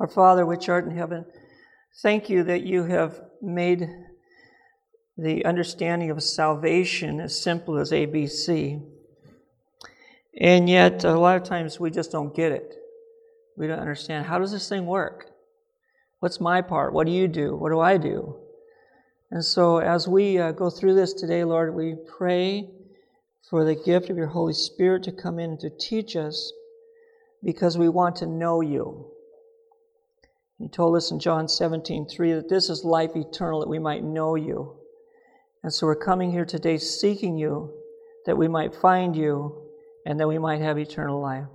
Our Father, which art in heaven, thank you that you have made the understanding of salvation as simple as ABC. And yet, a lot of times we just don't get it. We don't understand how does this thing work? What's my part? What do you do? What do I do? And so, as we uh, go through this today, Lord, we pray for the gift of your Holy Spirit to come in to teach us because we want to know you. He told us in John 17, 3 that this is life eternal, that we might know you. And so we're coming here today seeking you, that we might find you, and that we might have eternal life.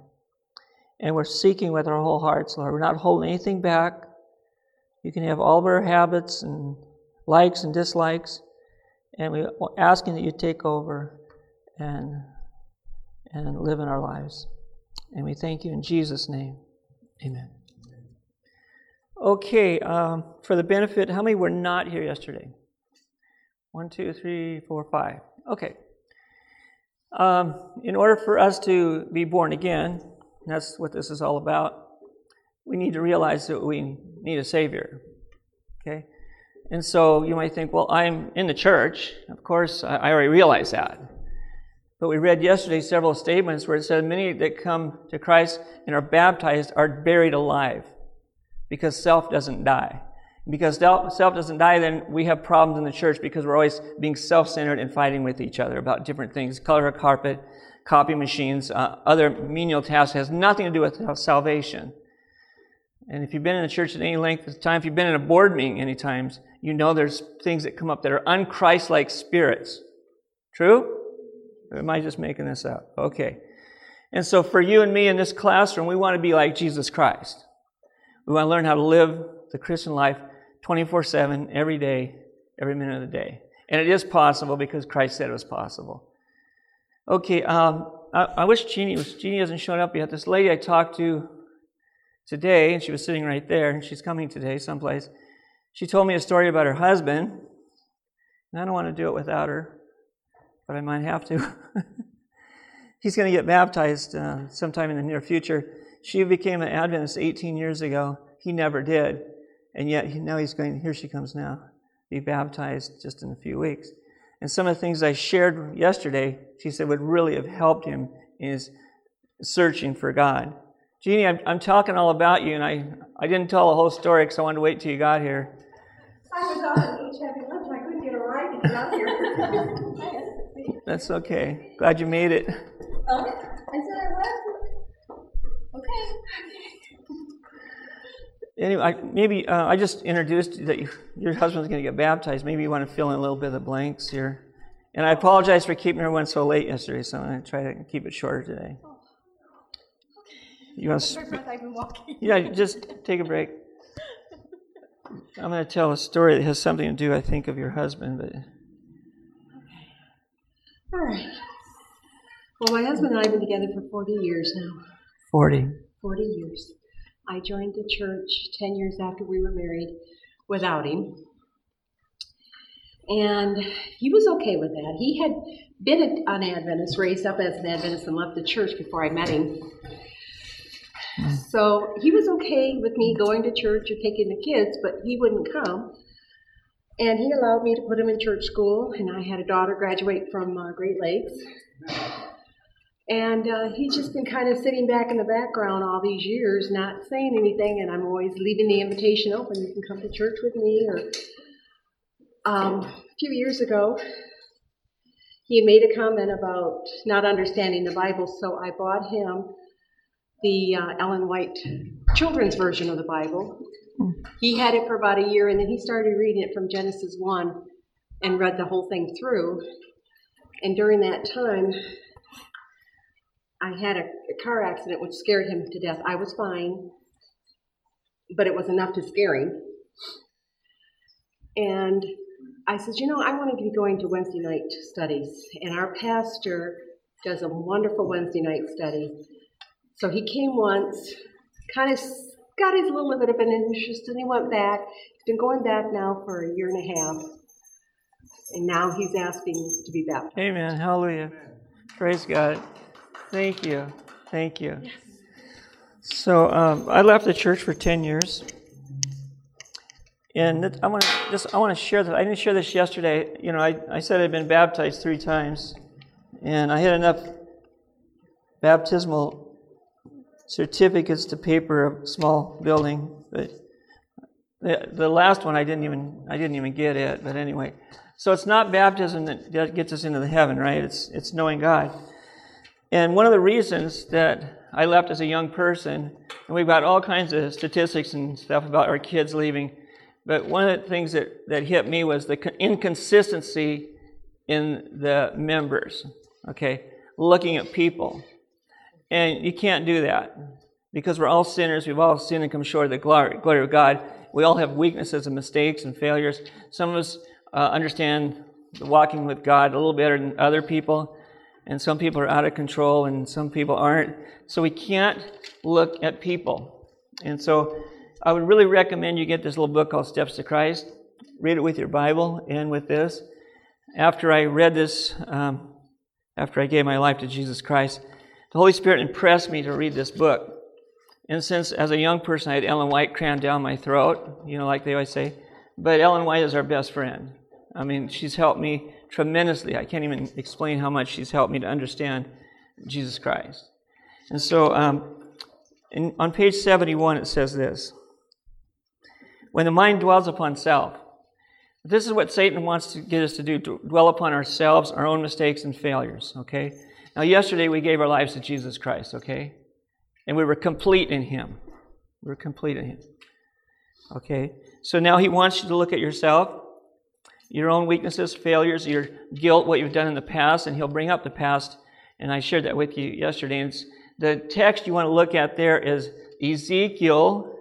And we're seeking with our whole hearts, Lord. We're not holding anything back. You can have all of our habits and likes and dislikes, and we're asking that you take over and, and live in our lives. And we thank you in Jesus' name. Amen. Okay, um, for the benefit, how many were not here yesterday? One, two, three, four, five. Okay. Um, in order for us to be born again, that's what this is all about, we need to realize that we need a Savior. Okay? And so you might think, well, I'm in the church. Of course, I already realize that. But we read yesterday several statements where it said many that come to Christ and are baptized are buried alive because self doesn't die. Because self doesn't die, then we have problems in the church because we're always being self centered and fighting with each other about different things color a carpet, copy machines, uh, other menial tasks has nothing to do with salvation. And if you've been in the church at any length of time, if you've been in a board meeting any times, you know there's things that come up that are unchrist-like spirits. True? Or am I just making this up? Okay. And so for you and me in this classroom, we want to be like Jesus Christ. We want to learn how to live the Christian life 24 7, every day, every minute of the day. And it is possible because Christ said it was possible. Okay, um, I, I, wish Jeannie was, Jeannie hasn't shown up yet. This lady I talked to today, and she was sitting right there, and she's coming today someplace. She told me a story about her husband, and I don't want to do it without her, but I might have to. He's going to get baptized uh, sometime in the near future. She became an Adventist 18 years ago. He never did. And yet he, now he's going, here she comes now, be baptized just in a few weeks. And some of the things I shared yesterday, she said would really have helped him in his searching for God. Jeannie, I'm, I'm talking all about you, and I, I didn't tell the whole story because I wanted to wait till you got here. I was on each having lunch. I couldn't get a ride to get out here. That's okay. Glad you made it. Okay. I said I was. Anyway, I, maybe uh, I just introduced that you, your husband's going to get baptized. Maybe you want to fill in a little bit of the blanks here. And I apologize for keeping everyone so late yesterday, so I'm going to try to keep it shorter today. You want to? Sp- I've been walking. yeah, just take a break. I'm going to tell a story that has something to do, I think, of your husband, but. All right. Well, my husband and I have been together for 40 years now. 40. 40 years. I joined the church 10 years after we were married without him. And he was okay with that. He had been an Adventist, raised up as an Adventist, and left the church before I met him. So he was okay with me going to church or taking the kids, but he wouldn't come. And he allowed me to put him in church school, and I had a daughter graduate from uh, Great Lakes. And uh, he's just been kind of sitting back in the background all these years, not saying anything, and I'm always leaving the invitation open. You can come to church with me. Or um, a few years ago, he had made a comment about not understanding the Bible, so I bought him the uh, Ellen White children's version of the Bible. He had it for about a year, and then he started reading it from Genesis 1 and read the whole thing through. And during that time, I had a, car accident which scared him to death. I was fine, but it was enough to scare him. And I said, you know, I want to be going to Wednesday night studies. And our pastor does a wonderful Wednesday night study. So he came once, kind of got his little bit of an interest, and he went back. He's been going back now for a year and a half. And now he's asking to be baptized. Amen. Hallelujah. Praise God. Thank you. Thank you. Yes. So um, I left the church for 10 years. And I want to just I want to share that. I didn't share this yesterday. You know, I, I said I'd been baptized three times, and I had enough baptismal certificates to paper a small building, but the, the last one I didn't even I didn't even get it. But anyway, so it's not baptism that gets us into the heaven, right? It's it's knowing God. And one of the reasons that I left as a young person, and we've got all kinds of statistics and stuff about our kids leaving but one of the things that, that hit me was the inconsistency in the members, okay? Looking at people. And you can't do that because we're all sinners. We've all sinned and come short of the glory, glory of God. We all have weaknesses and mistakes and failures. Some of us uh, understand walking with God a little better than other people. And some people are out of control and some people aren't. So we can't look at people. And so I would really recommend you get this little book called Steps to Christ. Read it with your Bible and with this. After I read this, um, after I gave my life to Jesus Christ, the Holy Spirit impressed me to read this book. And since as a young person I had Ellen White crammed down my throat, you know, like they always say, but Ellen White is our best friend. I mean, she's helped me tremendously. I can't even explain how much she's helped me to understand Jesus Christ. And so um, in, on page 71, it says this when the mind dwells upon self. This is what Satan wants to get us to do, to dwell upon ourselves, our own mistakes and failures, okay? Now, yesterday we gave our lives to Jesus Christ, okay? And we were complete in Him. We were complete in Him. Okay? So now He wants you to look at yourself, your own weaknesses, failures, your guilt, what you've done in the past, and He'll bring up the past. And I shared that with you yesterday. And the text you want to look at there is Ezekiel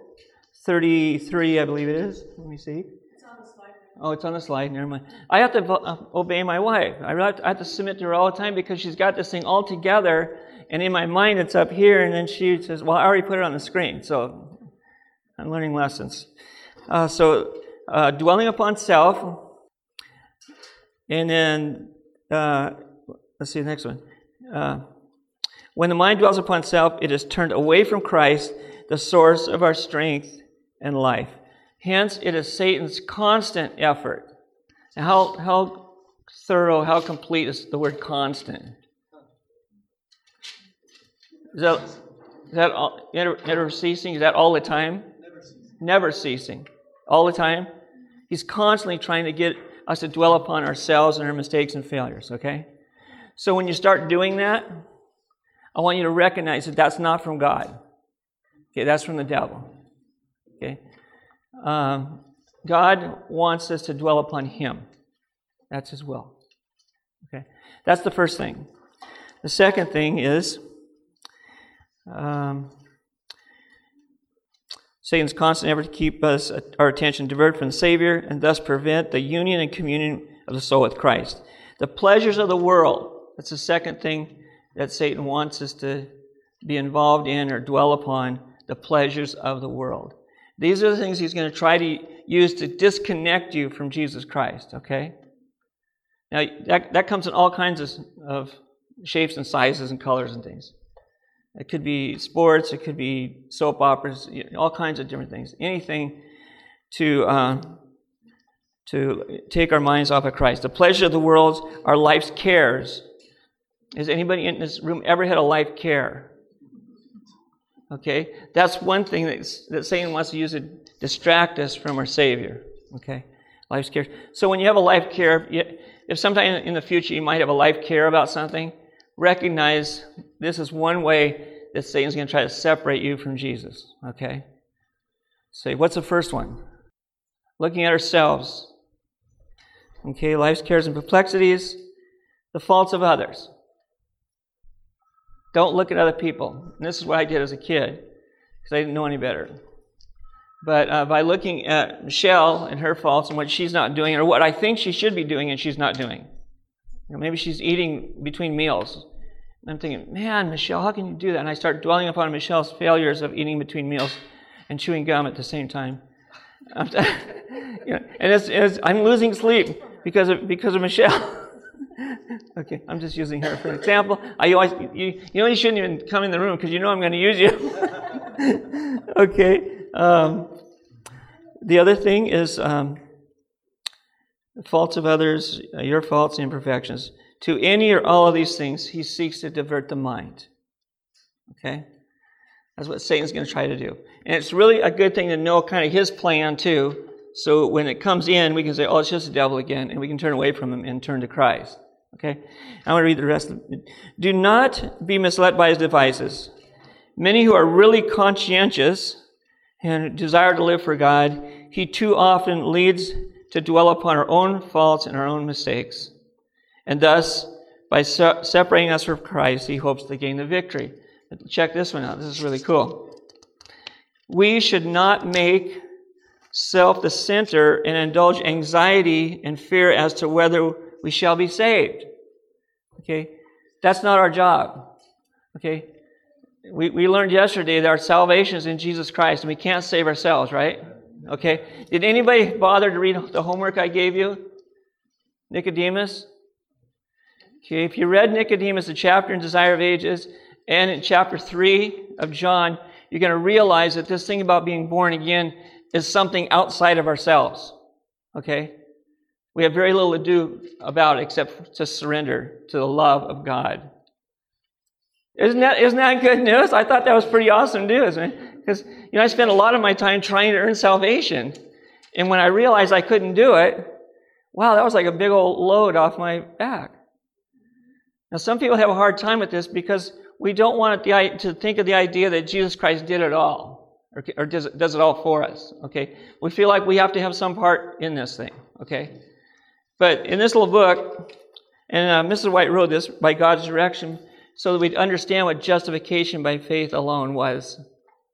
33, I believe it is. Let me see. It's on the slide. Oh, it's on the slide. Never mind. I have to uh, obey my wife. I have to submit to her all the time because she's got this thing all together, and in my mind it's up here, and then she says, "Well, I already put it on the screen." So I'm learning lessons. Uh, so uh, dwelling upon self, and then uh, let's see the next one. Uh, when the mind dwells upon self, it is turned away from Christ, the source of our strength and life. Hence, it is Satan's constant effort. Now, how, how thorough, how complete is the word constant? Is that, is that all, never, never ceasing? Is that all the time? Never ceasing. Never ceasing. All the time? He's constantly trying to get us to dwell upon ourselves and our mistakes and failures, okay? So when you start doing that, I want you to recognize that that's not from God. Okay, that's from the devil. Okay? Um, God wants us to dwell upon Him. That's His will. Okay? That's the first thing. The second thing is um, Satan's constant effort to keep us our attention diverted from the Savior and thus prevent the union and communion of the soul with Christ. The pleasures of the world. That's the second thing that Satan wants us to be involved in or dwell upon the pleasures of the world. These are the things he's going to try to use to disconnect you from Jesus Christ, okay? Now, that, that comes in all kinds of, of shapes and sizes and colors and things. It could be sports, it could be soap operas, all kinds of different things. Anything to, uh, to take our minds off of Christ. The pleasure of the world are life's cares. Has anybody in this room ever had a life care? Okay? That's one thing that, that Satan wants to use to distract us from our Savior. Okay? Life's care. So when you have a life care, if sometime in the future you might have a life care about something, recognize this is one way that Satan's going to try to separate you from Jesus. Okay? Say, what's the first one? Looking at ourselves. Okay, life's cares and perplexities, the faults of others. Don't look at other people. And this is what I did as a kid because I didn't know any better. But uh, by looking at Michelle and her faults and what she's not doing, or what I think she should be doing and she's not doing, you know, maybe she's eating between meals. And I'm thinking, man, Michelle, how can you do that? And I start dwelling upon Michelle's failures of eating between meals and chewing gum at the same time. and it's, it's, I'm losing sleep because of, because of Michelle. okay, I'm just using her for an example. I always, you, you know, you shouldn't even come in the room because you know I'm going to use you. okay. Um, the other thing is um, the faults of others, uh, your faults and imperfections. To any or all of these things, he seeks to divert the mind. Okay? That's what Satan's going to try to do. And it's really a good thing to know kind of his plan, too. So when it comes in, we can say, oh, it's just the devil again, and we can turn away from him and turn to Christ. Okay? I want to read the rest of it. Do not be misled by his devices. Many who are really conscientious and desire to live for God, he too often leads to dwell upon our own faults and our own mistakes. And thus, by se- separating us from Christ, he hopes to gain the victory. Check this one out. This is really cool. We should not make self the center and indulge anxiety and fear as to whether we shall be saved. Okay? That's not our job. Okay? We, we learned yesterday that our salvation is in Jesus Christ and we can't save ourselves, right? Okay? Did anybody bother to read the homework I gave you? Nicodemus? Okay, if you read Nicodemus, the chapter in Desire of Ages, and in chapter 3 of John, you're going to realize that this thing about being born again is something outside of ourselves. Okay? We have very little to do about it except to surrender to the love of God. Isn't that, isn't that good news? I thought that was pretty awesome news. Because, you know, I spent a lot of my time trying to earn salvation. And when I realized I couldn't do it, wow, that was like a big old load off my back. Now, some people have a hard time with this because we don't want to think of the idea that Jesus Christ did it all or, does, it, does it all for us. Okay? We feel like we have to have some part in this thing. Okay? But in this little book, and uh, Mrs. White wrote this by God's direction so that we'd understand what justification by faith alone was.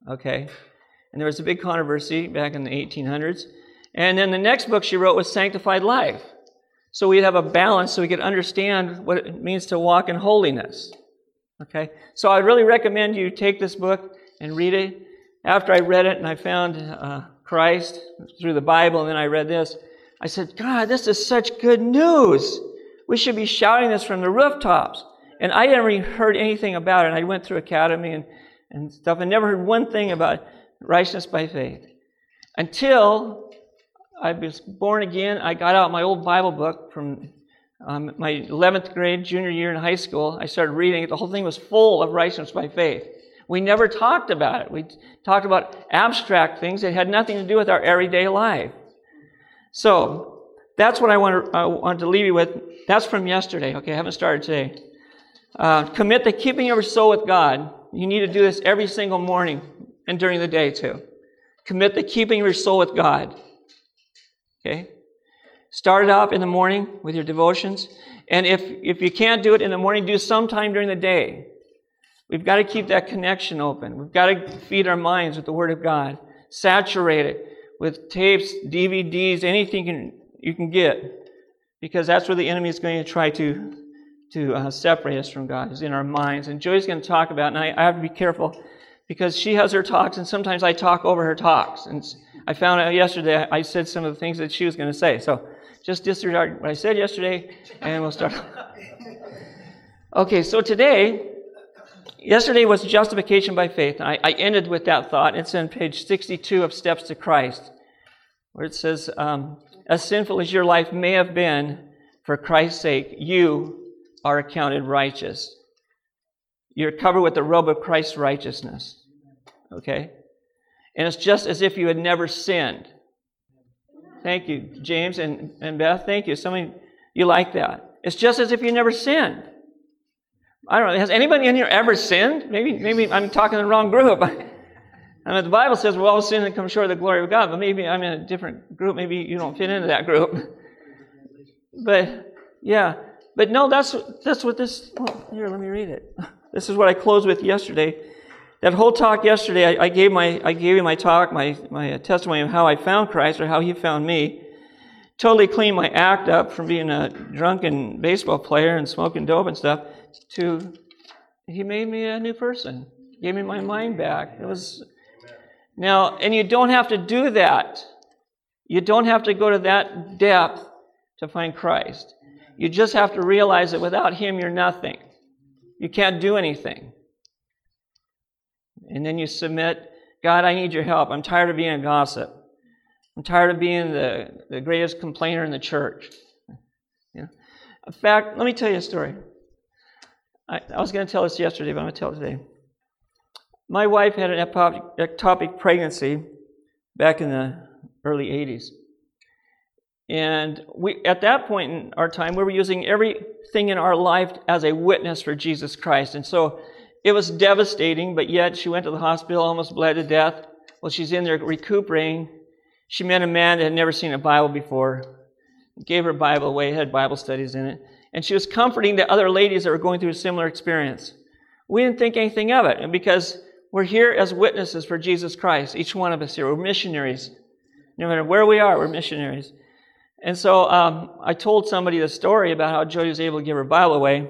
Okay? And there was a big controversy back in the 1800s. And then the next book she wrote was Sanctified Life. So we'd have a balance so we could understand what it means to walk in holiness. Okay? So I'd really recommend you take this book and read it. After I read it and I found uh, Christ through the Bible, and then I read this, I said, God, this is such good news. We should be shouting this from the rooftops. And I never heard anything about it. I went through academy and, and stuff and never heard one thing about righteousness by faith. Until I was born again, I got out my old Bible book from um, my 11th grade, junior year in high school. I started reading it. The whole thing was full of righteousness by faith. We never talked about it. We talked about abstract things that had nothing to do with our everyday life. So, that's what I, want to, I wanted to leave you with. That's from yesterday. Okay, I haven't started today. Uh, commit the keeping of your soul with God. You need to do this every single morning and during the day too. Commit the keeping of your soul with God. Okay? Start it off in the morning with your devotions. And if, if you can't do it in the morning, do sometime during the day. We've got to keep that connection open. We've got to feed our minds with the Word of God. Saturate it with tapes, DVDs, anything you can, you can get. Because that's where the enemy is going to try to to uh, separate us from God is in our minds. And Joy's going to talk about, and I, I, have to be careful because she has her talks, and sometimes I talk over her talks. And I found out yesterday I said some of the things that she was going to say. So just disregard what I said yesterday, and we'll start. okay, so today, yesterday was justification by faith, and I, I, ended with that thought. It's on page 62 of Steps to Christ, where it says, um, As sinful as your life may have been, for Christ's sake, you are accounted righteous. You're covered with the robe of Christ's righteousness. Okay? And it's just as if you had never sinned. Thank you, James and, and Beth. Thank you. Some of you like that. It's just as if you never sinned. I don't know. Has anybody in here ever sinned? Maybe, maybe I'm talking to the wrong group. I mean, the Bible says we all sin and come short of the glory of God, but maybe I'm in a different group. Maybe you don't fit into that group. But yeah, but no, that's, that's what this, well, here, let me read it. This is what I closed with yesterday. That whole talk yesterday, I, I gave my, I gave you my talk, my, my testimony of how I found Christ or how he found me. Totally cleaned my act up from being a drunken baseball player and smoking dope and stuff to, he made me a new person. Gave me my mind back. It was, now, and you don't have to do that. You don't have to go to that depth to find Christ. You just have to realize that without Him, you're nothing. You can't do anything. And then you submit God, I need your help. I'm tired of being a gossip. I'm tired of being the, the greatest complainer in the church. You know? In fact, let me tell you a story. I, I was going to tell this yesterday, but I'm going to tell it today. My wife had an ectopic pregnancy back in the early 80s. And we, at that point in our time, we were using everything in our life as a witness for Jesus Christ. And so it was devastating, but yet she went to the hospital, almost bled to death. Well, she's in there recuperating. She met a man that had never seen a Bible before, gave her Bible away, had Bible studies in it. And she was comforting the other ladies that were going through a similar experience. We didn't think anything of it. And because we're here as witnesses for Jesus Christ, each one of us here, we're missionaries. No matter where we are, we're missionaries. And so um, I told somebody the story about how Jodi was able to give her Bible away.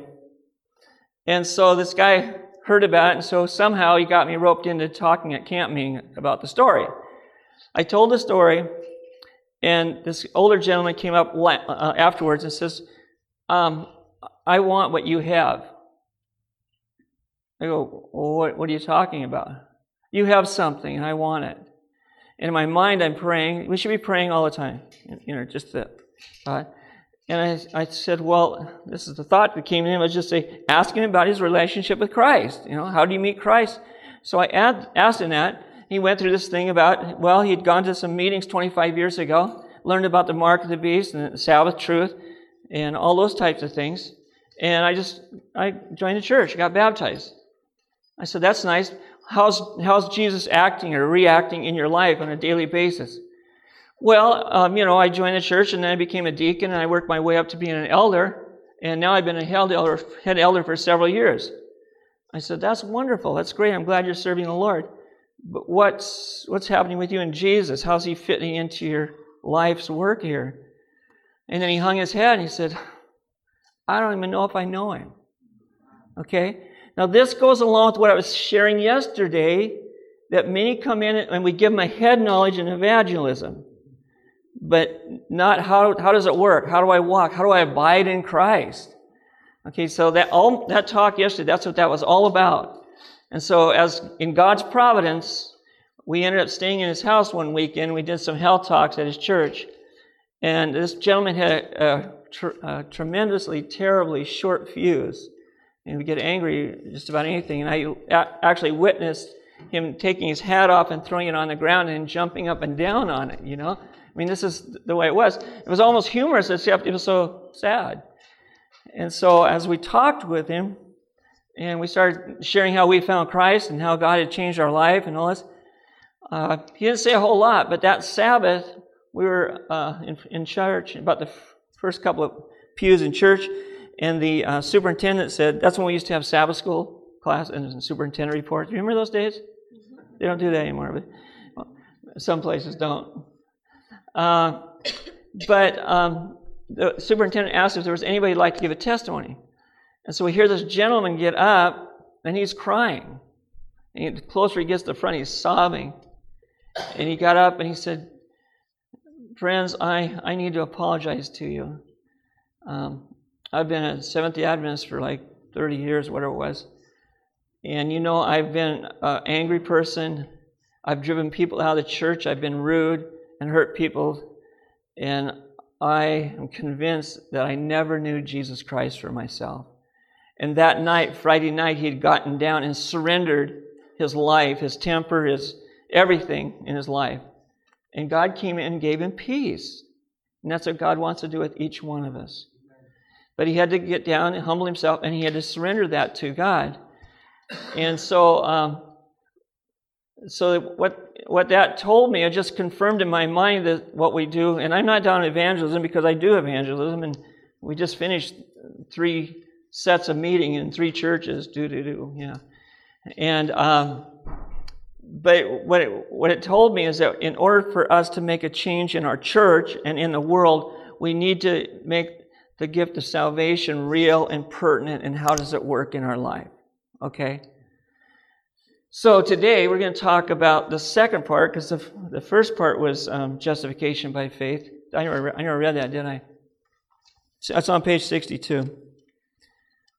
And so this guy heard about it, and so somehow he got me roped into talking at camp meeting about the story. I told the story, and this older gentleman came up uh, afterwards and says, um, I want what you have. I go, well, what, are you talking about? You have something, and I want it. And in my mind, I'm praying. We should be praying all the time, you know, just that thought. And I, I said, well, this is the thought that came in. I was just say, asking him about his relationship with Christ. You know, how do you meet Christ? So I asked him that. He went through this thing about, well, he'd gone to some meetings 25 years ago, learned about the mark of the beast and the Sabbath truth and all those types of things. And I just, I joined the church, got baptized. I said, that's nice. How's, how's Jesus acting or reacting in your life on a daily basis? Well, um, you know, I joined the church and then I became a deacon and I worked my way up to being an elder. And now I've been a head elder, head elder for several years. I said, that's wonderful. That's great. I'm glad you're serving the Lord. But what's, what's happening with you and Jesus? How's he fitting into your life's work here? And then he hung his head and he said, I don't even know if I know him. Okay? Now, this goes along with what I was sharing yesterday that many come in and we give them a head knowledge in evangelism, but not how, how does it work? How do I walk? How do I abide in Christ? Okay, so that, all, that talk yesterday, that's what that was all about. And so, as in God's providence, we ended up staying in his house one weekend. We did some health talks at his church. And this gentleman had a, a tremendously, terribly short fuse. And would get angry just about anything. And I actually witnessed him taking his hat off and throwing it on the ground and jumping up and down on it, you know? I mean, this is the way it was. It was almost humorous, except it was so sad. And so as we talked with him, and we started sharing how we found Christ and how God had changed our life and all this, uh, he didn't say a whole lot, but that Sabbath, we were uh, in, in, church, about the f- first couple of pews in church, and the uh, superintendent said, that's when we used to have Sabbath school class and superintendent report. Do you remember those days? They don't do that anymore, but some places don't. Uh, but um, the superintendent asked if there was anybody who'd like to give a testimony. And so we hear this gentleman get up, and he's crying. And the closer he gets to the front, he's sobbing. And he got up and he said, Friends, I, I need to apologize to you. Um, I've been a Seventh day Adventist for like 30 years, whatever it was. And you know, I've been an angry person. I've driven people out of the church. I've been rude and hurt people. And I am convinced that I never knew Jesus Christ for myself. And that night, Friday night, he had gotten down and surrendered his life, his temper, his everything in his life. And God came in and gave him peace. And that's what God wants to do with each one of us. But he had to get down and humble himself, and he had to surrender that to God. And so, um, so what what that told me, it just confirmed in my mind that what we do. And I'm not down evangelism because I do evangelism, and we just finished three sets of meeting in three churches. Do do do, yeah. And um, but what it, what it told me is that in order for us to make a change in our church and in the world, we need to make the gift of salvation real and pertinent and how does it work in our life. Okay? So today we're going to talk about the second part because the, the first part was um, justification by faith. I never, I never read that, did I? That's on page 62.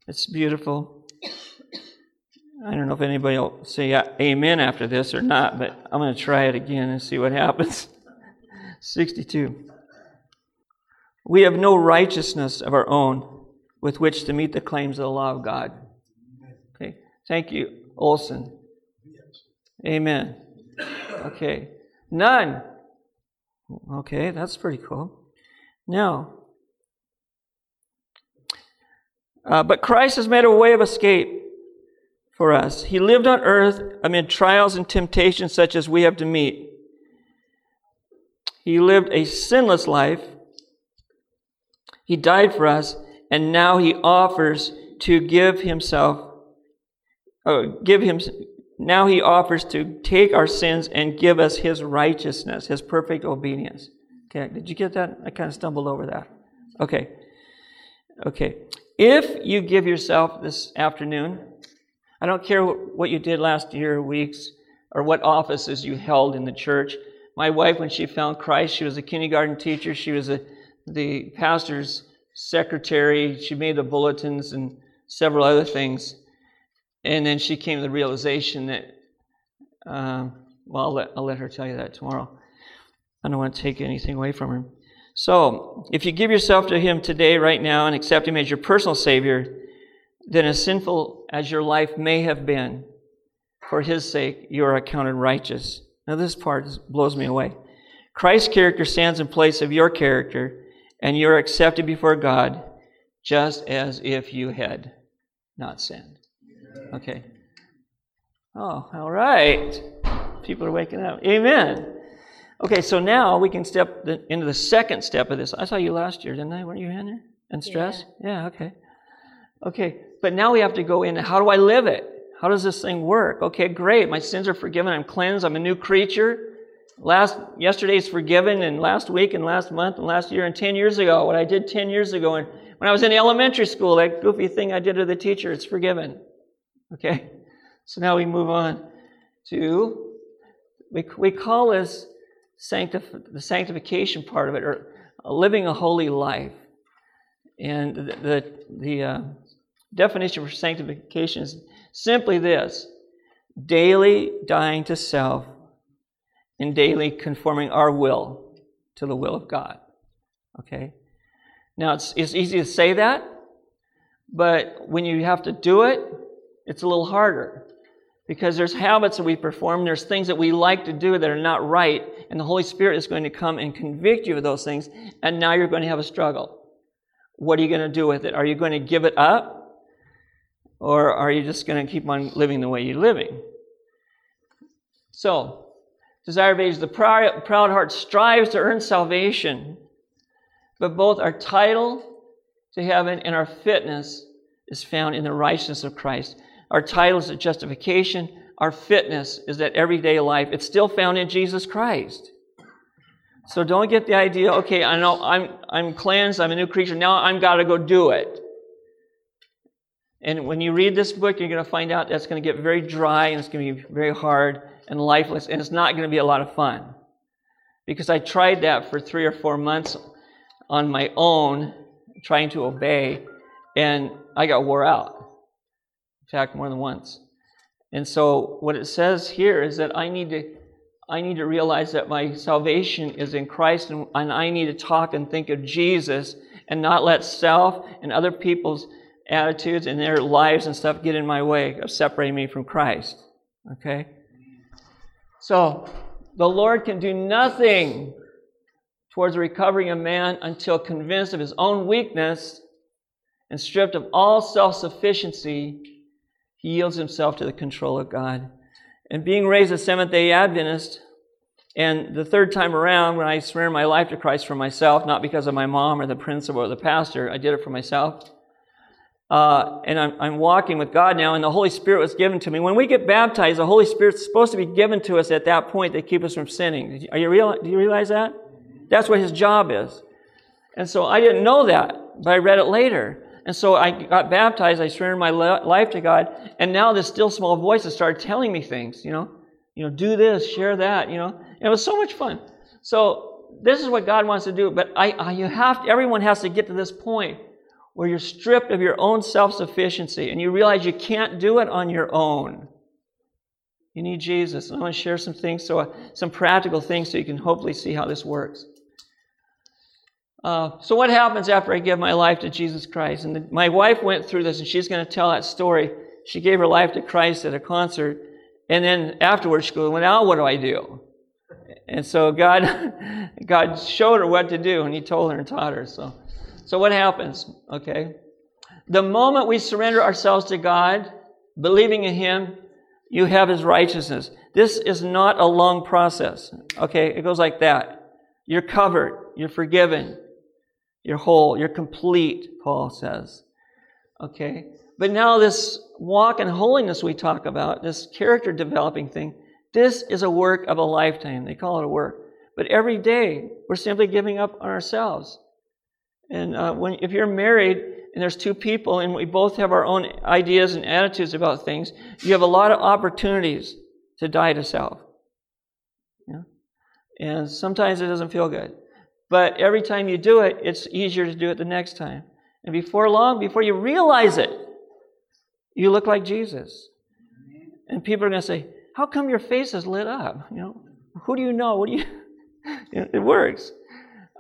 It's beautiful. I don't know if anybody will say amen after this or not, but I'm going to try it again and see what happens. 62. We have no righteousness of our own with which to meet the claims of the law of God. Okay. Thank you, Olson. Amen. Okay. None. Okay, that's pretty cool. Now, uh, but Christ has made a way of escape for us. He lived on earth amid trials and temptations such as we have to meet. He lived a sinless life. He died for us, and now he offers to give himself, uh, give him, now he offers to take our sins and give us his righteousness, his perfect obedience. Okay, did you get that? I kind of stumbled over that. Okay. Okay. If you give yourself this afternoon, I don't care what you did last year, weeks, or what offices you held in the church. My wife, when she found Christ, she was a kindergarten teacher. She was a, the pastor's secretary. She made the bulletins and several other things. And then she came to the realization that, um, well, I'll let, I'll let her tell you that tomorrow. I don't want to take anything away from her. So, if you give yourself to Him today, right now, and accept Him as your personal Savior, then as sinful as your life may have been, for His sake, you are accounted righteous. Now, this part blows me away. Christ's character stands in place of your character, and you are accepted before God just as if you had not sinned. Okay. Oh, all right. People are waking up. Amen. Okay, so now we can step the, into the second step of this. I saw you last year, didn't I? Weren't you in there? And stress? Yeah. yeah, okay. Okay, but now we have to go in. how do I live it? How does this thing work? Okay, great. My sins are forgiven. I'm cleansed. I'm a new creature. Last yesterday's forgiven, and last week, and last month, and last year, and ten years ago, what I did ten years ago, and when I was in elementary school, that goofy thing I did to the teacher, it's forgiven. Okay, so now we move on to we we call this sanctif- the sanctification part of it, or living a holy life. And the, the, the uh, definition for sanctification is simply this daily dying to self and daily conforming our will to the will of God. Okay? Now, it's, it's easy to say that, but when you have to do it, it's a little harder because there's habits that we perform, there's things that we like to do that are not right, and the Holy Spirit is going to come and convict you of those things, and now you're going to have a struggle. What are you going to do with it? Are you going to give it up? Or are you just going to keep on living the way you're living? So, desire of age, the proud, heart strives to earn salvation, but both our title to heaven and our fitness is found in the righteousness of Christ. Our title is justification. Our fitness is that everyday life. It's still found in Jesus Christ. So don't get the idea, okay, I know I'm, I'm cleansed, I'm a new creature, now I've got to go do it. And when you read this book, you're going to find out that's going to get very dry and it's going to be very hard and lifeless, and it's not going to be a lot of fun. Because I tried that for three or four months on my own, trying to obey, and I got wore out fact, more than once. And so what it says here is that I need to I need to realize that my salvation is in Christ and, and I need to talk and think of Jesus and not let self and other people's attitudes and their lives and stuff get in my way of separating me from Christ. Okay? So the Lord can do nothing towards recovering a man until convinced of his own weakness and stripped of all self sufficiency he yields himself to the control of God. And being raised a Seventh day Adventist, and the third time around, when I surrendered my life to Christ for myself, not because of my mom or the principal or the pastor, I did it for myself. Uh, and I'm, I'm, walking with God now, and the Holy Spirit was given to me. When we get baptized, the Holy Spirit's supposed to be given to us at that point to keep us from sinning. Are you real, do you realize that? That's what His job is. And so I didn't know that, but I read it later. And so I got baptized. I surrendered my life to God. And now this still small voice has started telling me things, you know, you know, do this, share that, you know. It was so much fun. So this is what God wants to do. But I, I you have to, everyone has to get to this point where you're stripped of your own self sufficiency and you realize you can't do it on your own. You need Jesus. And I want to share some things, so uh, some practical things, so you can hopefully see how this works. Uh, so, what happens after I give my life to Jesus Christ? And the, my wife went through this, and she's going to tell that story. She gave her life to Christ at a concert, and then afterwards she goes, "Well, now what do I do?" And so God, God showed her what to do, and He told her and taught her. So, so what happens? Okay, the moment we surrender ourselves to God, believing in Him, you have His righteousness. This is not a long process. Okay, it goes like that. You're covered. You're forgiven. You're whole. You're complete. Paul says. Okay, but now this walk in holiness we talk about, this character developing thing, this is a work of a lifetime. They call it a work. But every day, we're simply giving up on ourselves. And uh, when, if you're married and there's two people and we both have our own ideas and attitudes about things, you have a lot of opportunities to die to self. Yeah? And sometimes it doesn't feel good. But every time you do it, it's easier to do it the next time. And before long, before you realize it, you look like Jesus. And people are going to say, How come your face is lit up? You know, who do you know? What do you. it works.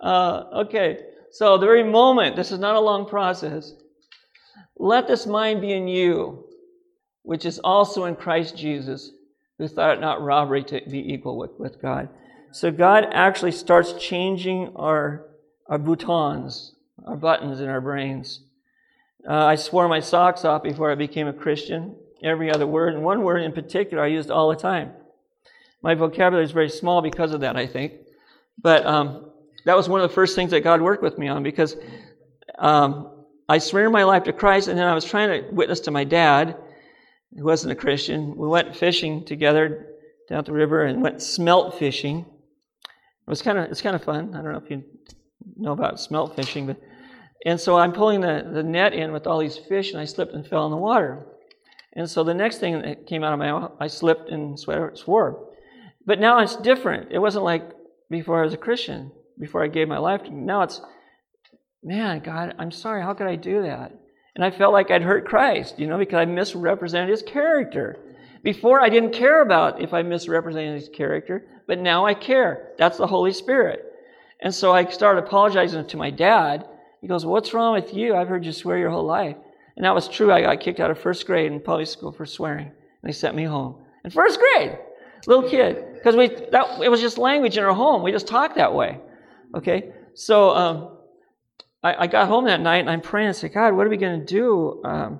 Uh, okay, so the very moment, this is not a long process. Let this mind be in you, which is also in Christ Jesus, who thought it not robbery to be equal with, with God. So God actually starts changing our, our boutons, our buttons in our brains. Uh, I swore my socks off before I became a Christian. Every other word, and one word in particular I used all the time. My vocabulary is very small because of that, I think. But um, that was one of the first things that God worked with me on because um, I surrendered my life to Christ, and then I was trying to witness to my dad, who wasn't a Christian. We went fishing together down the river and went smelt fishing. Was kind of it's kind of fun. I don't know if you know about smelt fishing, but and so I'm pulling the, the net in with all these fish, and I slipped and fell in the water. And so the next thing that came out of my I slipped and swore. But now it's different. It wasn't like before I was a Christian, before I gave my life to Now it's, man, God, I'm sorry. How could I do that? And I felt like I'd hurt Christ, you know, because I misrepresented his character. Before, I didn't care about if I misrepresented his character, but now I care. That's the Holy Spirit. And so I started apologizing to my dad. He goes, What's wrong with you? I've heard you swear your whole life. And that was true. I got kicked out of first grade in public school for swearing. And they sent me home. In first grade, little kid. Because we that it was just language in our home. We just talked that way. Okay? So um, I, I, got home that night and I'm praying and say, God, what are we going to do? Um,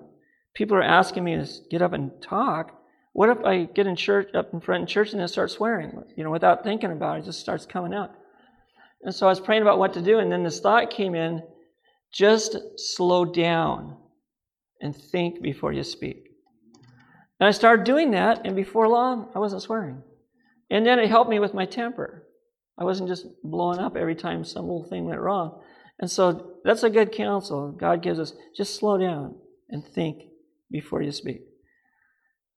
people are asking me to get up and talk. What if I get in church up in front of church and then start swearing? You know, without thinking about it, it just starts coming out. And so I was praying about what to do, and then this thought came in just slow down and think before you speak. And I started doing that, and before long, I wasn't swearing. And then it helped me with my temper. I wasn't just blowing up every time some little thing went wrong. And so that's a good counsel. God gives us just slow down and think before you speak.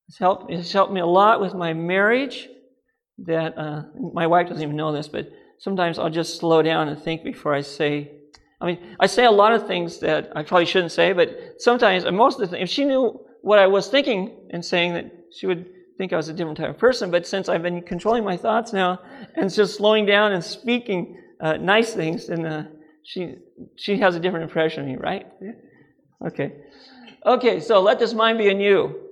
It's helped, it's helped me a lot with my marriage. That uh, my wife doesn't even know this, but sometimes I'll just slow down and think before I say I mean, I say a lot of things that I probably shouldn't say, but sometimes, and most of the things, if she knew what I was thinking and saying that she would think I was a different type of person. But since I've been controlling my thoughts now and just slowing down and speaking uh, nice things, then uh, she she has a different impression of me, right? Yeah. Okay. Okay, so let this mind be in you,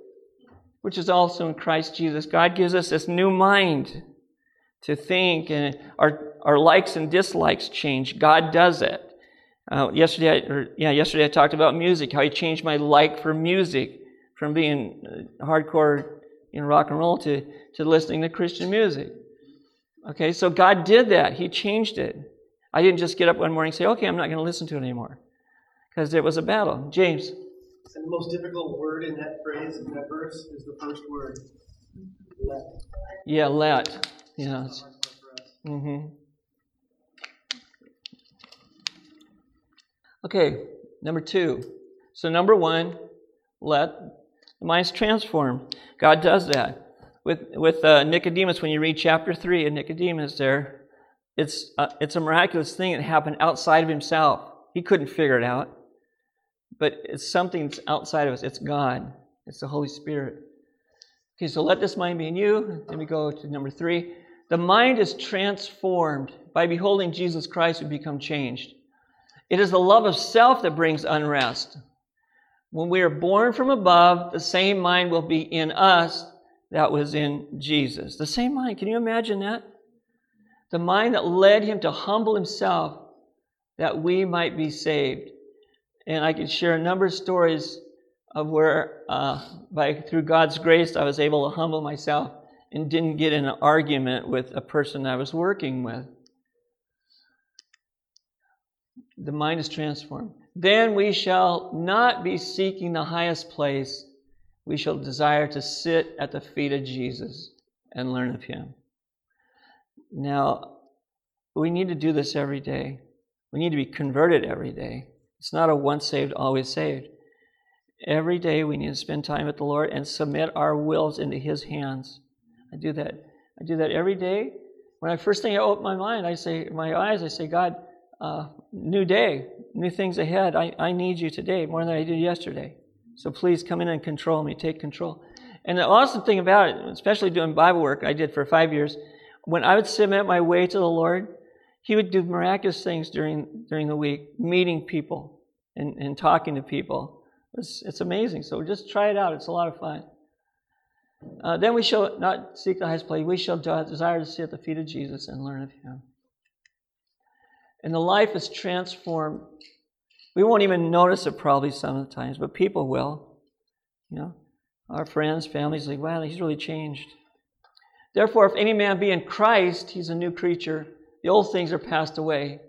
which is also in Christ Jesus. God gives us this new mind to think, and our, our likes and dislikes change. God does it. Uh, yesterday, I, or, yeah, yesterday I talked about music, how He changed my like for music from being uh, hardcore in rock and roll to, to listening to Christian music. Okay, so God did that. He changed it. I didn't just get up one morning and say, okay, I'm not going to listen to it anymore. Because it was a battle. James. And the most difficult word in that phrase, in that verse, is the first word, let. Yeah, let. Yeah. Mm-hmm. Okay, number two. So, number one, let the mind's transformed. God does that. With, with uh, Nicodemus, when you read chapter 3 of Nicodemus there, it's, uh, it's a miraculous thing that happened outside of himself. He couldn't figure it out. But it's something that's outside of us. It's God, it's the Holy Spirit. Okay, so let this mind be in you. Then we go to number three. The mind is transformed. By beholding Jesus Christ, we become changed. It is the love of self that brings unrest. When we are born from above, the same mind will be in us that was in Jesus. The same mind. Can you imagine that? The mind that led him to humble himself that we might be saved. And I could share a number of stories of where, uh, by through God's grace, I was able to humble myself and didn't get in an argument with a person I was working with. The mind is transformed. Then we shall not be seeking the highest place. We shall desire to sit at the feet of Jesus and learn of him. Now, we need to do this every day. We need to be converted every day. It's not a once saved, always saved. Every day we need to spend time with the Lord and submit our wills into His hands. I do that. I do that every day. When I first thing I open my mind, I say, my eyes, I say, God, uh, new day, new things ahead. I, I need you today more than I did yesterday. So please come in and control me, take control. And the awesome thing about it, especially doing Bible work I did for five years, when I would submit my way to the Lord, He would do miraculous things during, during the week, meeting people and, and talking to people. It's, it's amazing. So just try it out. It's a lot of fun. Uh, then we shall not seek the highest place. We shall desire to sit at the feet of Jesus and learn of Him. And the life is transformed. We won't even notice it probably some of the times, but people will. You know, our friends, families, like, wow, he's really changed. Therefore, if any man be in Christ, he's a new creature. The old things are passed away.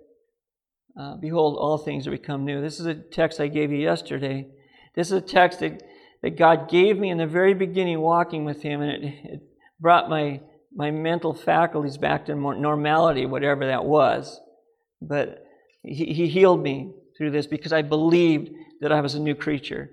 Uh, Behold, all things are become new. This is a text I gave you yesterday. This is a text that, that God gave me in the very beginning walking with Him, and it, it brought my, my mental faculties back to normality, whatever that was. But he, he healed me through this because I believed that I was a new creature.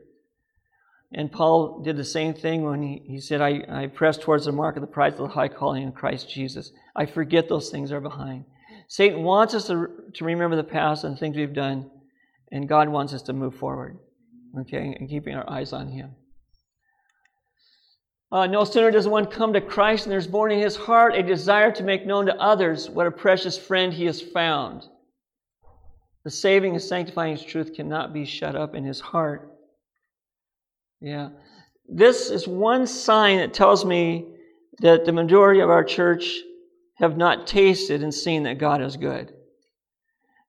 And Paul did the same thing when he, he said, I, I press towards the mark of the prize of the high calling in Christ Jesus. I forget those things are behind. Satan wants us to, to remember the past and things we've done, and God wants us to move forward, okay, and keeping our eyes on Him. Uh, no sooner does one come to Christ and there's born in his heart a desire to make known to others what a precious friend he has found. The saving and sanctifying truth cannot be shut up in his heart. Yeah. This is one sign that tells me that the majority of our church have not tasted and seen that God is good.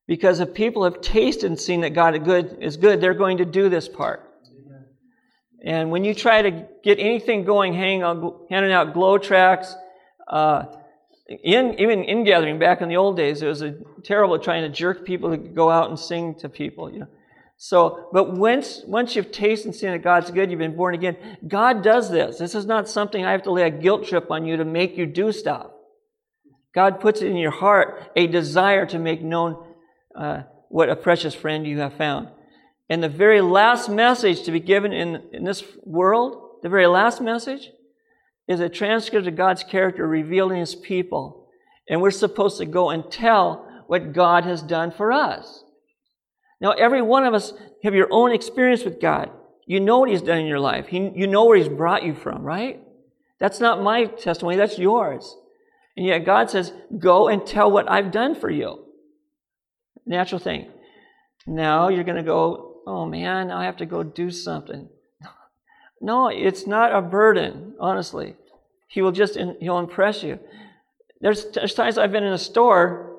Because if people have tasted and seen that God is good, is good they're going to do this part. And when you try to get anything going, hanging out, handing out GLOW tracts, uh, in, even in gathering back in the old days, it was a terrible trying to jerk people to go out and sing to people. You know. So, but once once you've tasted and seen that God's good, you've been born again. God does this. This is not something I have to lay a guilt trip on you to make you do stuff. God puts in your heart a desire to make known uh, what a precious friend you have found. And the very last message to be given in, in this world, the very last message, is a transcript of God's character revealed in His people. And we're supposed to go and tell what God has done for us. Now, every one of us have your own experience with God. You know what He's done in your life. He, you know where He's brought you from, right? That's not my testimony, that's yours. And yet God says, go and tell what I've done for you. Natural thing. Now you're going to go, oh man, now I have to go do something. No, it's not a burden, honestly. He will just, he'll impress you. There's, there's times I've been in a store.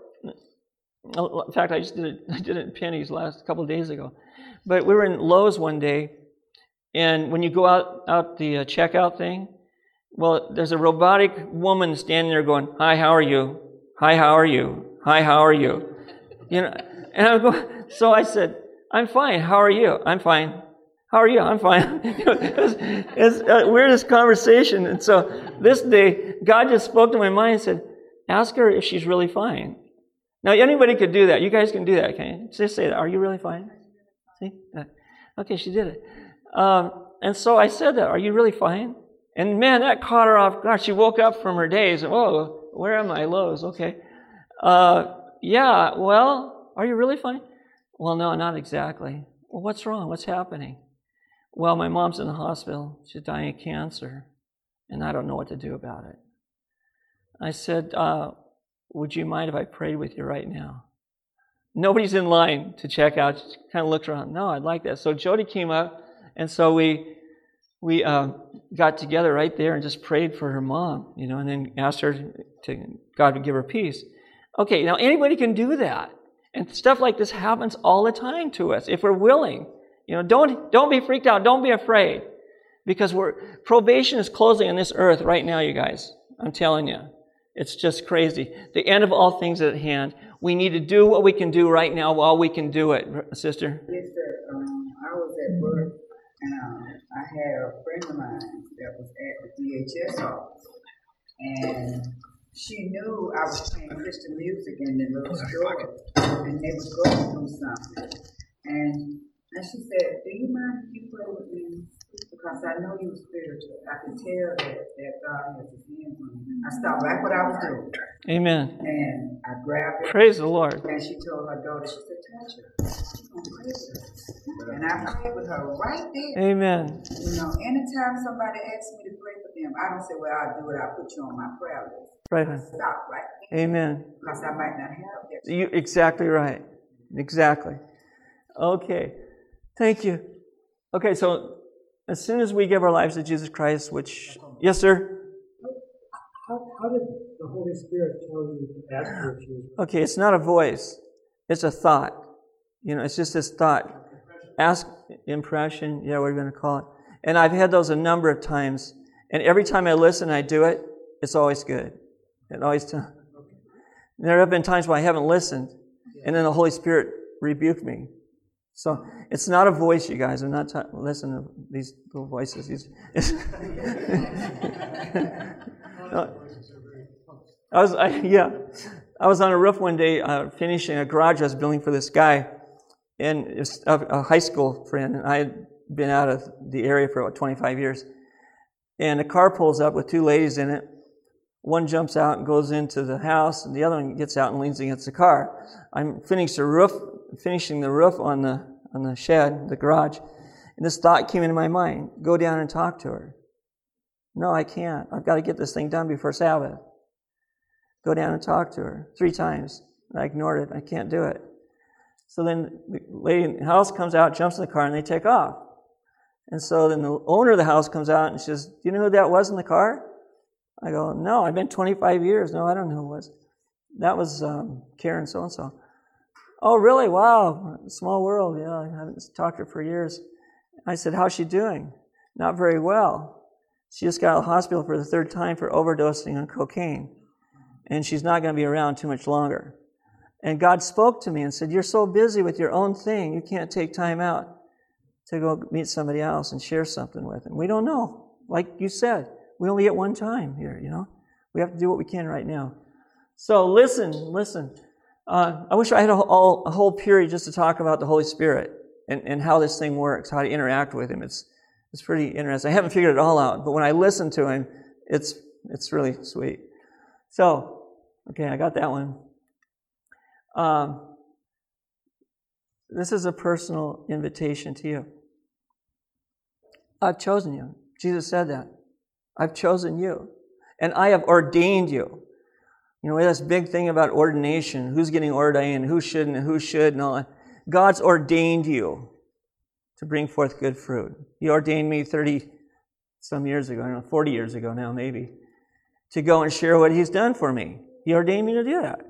In fact, I just did it, I did it in Penney's last couple days ago. But we were in Lowe's one day, and when you go out, out the uh, checkout thing, well, there's a robotic woman standing there going, Hi, how are you? Hi, how are you? Hi, how are you? You know, and I'm going, so I said, I'm fine. How are you? I'm fine. How are you? I'm fine. it's, weirdest conversation. And so this day, God just spoke to my mind and said, ask her if she's really fine. Now, anybody could do that. You guys can do that, can you? Just say that. Are you really fine? See? Okay, she did it. Um, and so I said that. Are you really fine? And man, that caught her off guard. She woke up from her daze. Oh, where am I? Lowe's. Okay. Uh, yeah, well, are you really fine? Well, no, not exactly. Well, what's wrong? What's happening? Well, my mom's in the hospital. She's dying of cancer, and I don't know what to do about it. I said, uh, Would you mind if I prayed with you right now? Nobody's in line to check out. She kind of looked around. No, I'd like that. So Jodi came up, and so we we uh, got together right there and just prayed for her mom, you know, and then asked her to God to give her peace. Okay, now anybody can do that, and stuff like this happens all the time to us if we're willing. You know, don't don't be freaked out. Don't be afraid, because we're probation is closing on this earth right now, you guys. I'm telling you, it's just crazy. The end of all things at hand. We need to do what we can do right now while we can do it, sister. Yes, sir. Um, I was at work and um, I had a friend of mine that was at the DHS office, and she knew I was playing Christian music in the little store, and they was going through something. And and she said, "Do you mind if you play with me?" Because I know you're spiritual. I can tell that, that God has his hands on you. I stopped right what I was doing. Amen. And I grabbed it. Praise the Lord. And she told her daughter, she said, touch her. She's going to pray with her. And I prayed with her right there. Amen. You know, anytime somebody asks me to pray for them, I don't say, well, I'll do it. I'll put you on my prayer list. Right. I stop right there. Amen. Because I might not have that. You exactly right. Exactly. Okay. Thank you. Okay, so as soon as we give our lives to Jesus Christ, which yes, sir. How, how did the Holy Spirit tell you to ask for Jesus? Okay, it's not a voice; it's a thought. You know, it's just this thought. Ask impression. Yeah, what are you going to call it. And I've had those a number of times, and every time I listen, I do it. It's always good. It always. T- there have been times when I haven't listened, and then the Holy Spirit rebuked me. So it's not a voice, you guys. I'm not ta- listening to these little voices. These, I was, I, yeah, I was on a roof one day uh, finishing a garage I was building for this guy, and it's a, a high school friend, and I had been out of the area for about 25 years. And a car pulls up with two ladies in it. One jumps out and goes into the house, and the other one gets out and leans against the car. I'm finishing the roof, finishing the roof on the on the shed, the garage, and this thought came into my mind: go down and talk to her. No, I can't. I've got to get this thing done before Sabbath. Go down and talk to her three times. I ignored it. I can't do it. So then the lady in the house comes out, jumps in the car, and they take off. And so then the owner of the house comes out and says, Do you know who that was in the car? I go, No, I've been 25 years. No, I don't know who it was. That was um, Karen so and so. Oh, really? Wow. Small world. Yeah, I haven't talked to her for years. I said, How's she doing? Not very well. She just got out of the hospital for the third time for overdosing on cocaine. And she's not going to be around too much longer. And God spoke to me and said, You're so busy with your own thing, you can't take time out to go meet somebody else and share something with them. We don't know. Like you said, we only get one time here, you know? We have to do what we can right now. So listen, listen. Uh, I wish I had a whole, a whole period just to talk about the Holy Spirit and, and how this thing works, how to interact with Him. It's, it's pretty interesting. I haven't figured it all out, but when I listen to Him, it's, it's really sweet. So, okay, I got that one. Um, this is a personal invitation to you. I've chosen you. Jesus said that. I've chosen you. And I have ordained you. You know, this big thing about ordination who's getting ordained, who shouldn't, who should, and all that. God's ordained you to bring forth good fruit. He ordained me 30 some years ago, I don't know, 40 years ago now, maybe, to go and share what He's done for me. He ordained me to do that.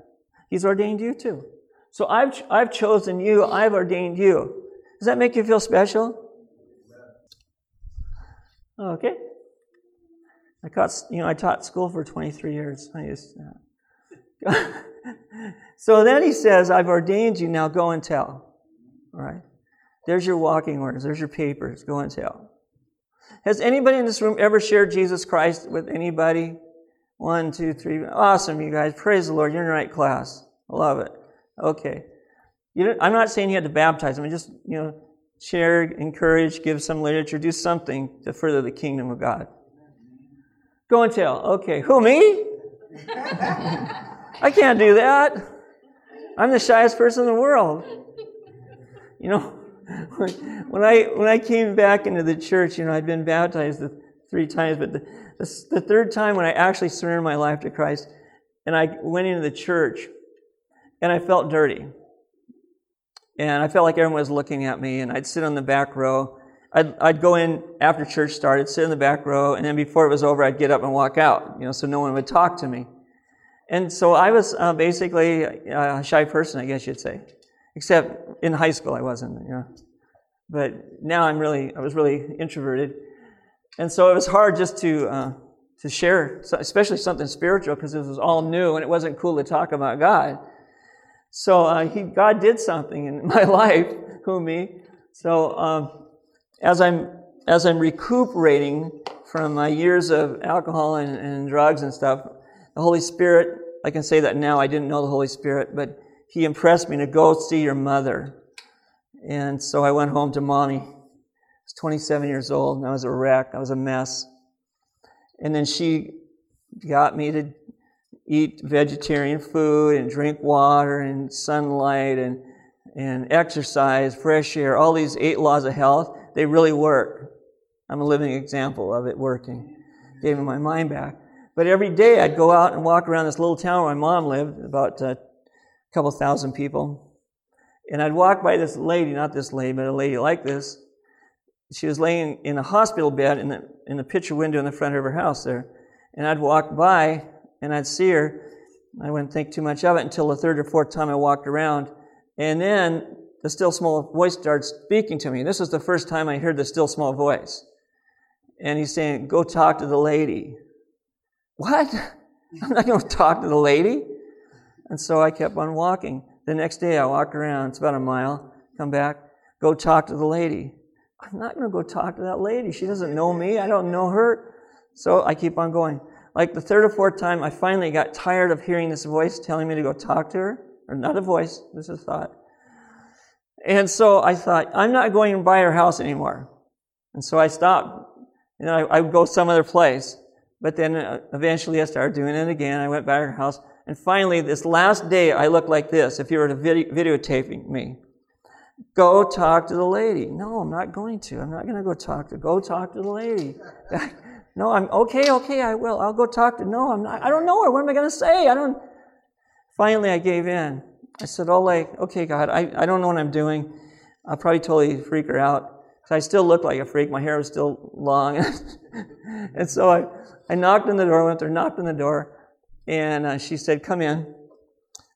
He's ordained you too. So I've, I've chosen you, I've ordained you. Does that make you feel special? Okay. I taught, you know, I taught school for 23 years. I used so then he says, I've ordained you, now go and tell. All right? There's your walking orders, there's your papers, go and tell. Has anybody in this room ever shared Jesus Christ with anybody? One, two, three. Awesome, you guys. Praise the Lord. You're in the right class. I love it. Okay. I'm not saying you had to baptize them. Just, you know, share, encourage, give some literature, do something to further the kingdom of God. Go and tell. Okay. Who, me? I can't do that. I'm the shyest person in the world. You know, when I when I came back into the church, you know, I'd been baptized the three times, but the, the, the third time when I actually surrendered my life to Christ, and I went into the church, and I felt dirty, and I felt like everyone was looking at me, and I'd sit on the back row. I'd, I'd go in after church started, sit in the back row, and then before it was over, I'd get up and walk out, you know, so no one would talk to me. And so I was uh, basically a shy person, I guess you'd say. Except in high school, I wasn't, you know. But now I'm really, I was really introverted. And so it was hard just to, uh, to share, especially something spiritual, because it was all new and it wasn't cool to talk about God. So uh, he, God did something in my life, who me. So um, as I'm as I'm recuperating from my years of alcohol and, and drugs and stuff, the Holy Spirit, I can say that now. I didn't know the Holy Spirit, but He impressed me to go see your mother. And so I went home to mommy. I was 27 years old, and I was a wreck. I was a mess. And then she got me to eat vegetarian food and drink water and sunlight and, and exercise, fresh air, all these eight laws of health. They really work. I'm a living example of it working. Gave me my mind back. But every day I'd go out and walk around this little town where my mom lived, about uh, a couple thousand people. And I'd walk by this lady, not this lady, but a lady like this. She was laying in a hospital bed in the, in the picture window in the front of her house there. And I'd walk by and I'd see her. I wouldn't think too much of it until the third or fourth time I walked around. And then the still small voice starts speaking to me. This was the first time I heard the still small voice. And he's saying, Go talk to the lady. What? I'm not going to talk to the lady. And so I kept on walking. The next day I walked around, it's about a mile, come back, go talk to the lady. I'm not going to go talk to that lady. She doesn't know me. I don't know her. So I keep on going. Like the third or fourth time, I finally got tired of hearing this voice telling me to go talk to her. Or not a voice, this is thought. And so I thought, I'm not going by her house anymore. And so I stopped. And I, I would go some other place. But then uh, eventually I started doing it again. I went back to her house. And finally, this last day, I looked like this if you were videotaping me. Go talk to the lady. No, I'm not going to. I'm not going to go talk to. Go talk to the lady. no, I'm okay, okay, I will. I'll go talk to. No, I'm not. I don't know her. What am I going to say? I don't. Finally, I gave in. I said, Oh, like, okay, God, I, I don't know what I'm doing. I'll probably totally freak her out. I still looked like a freak. My hair was still long. and so I, I knocked on the door, went there, knocked on the door, and uh, she said, Come in.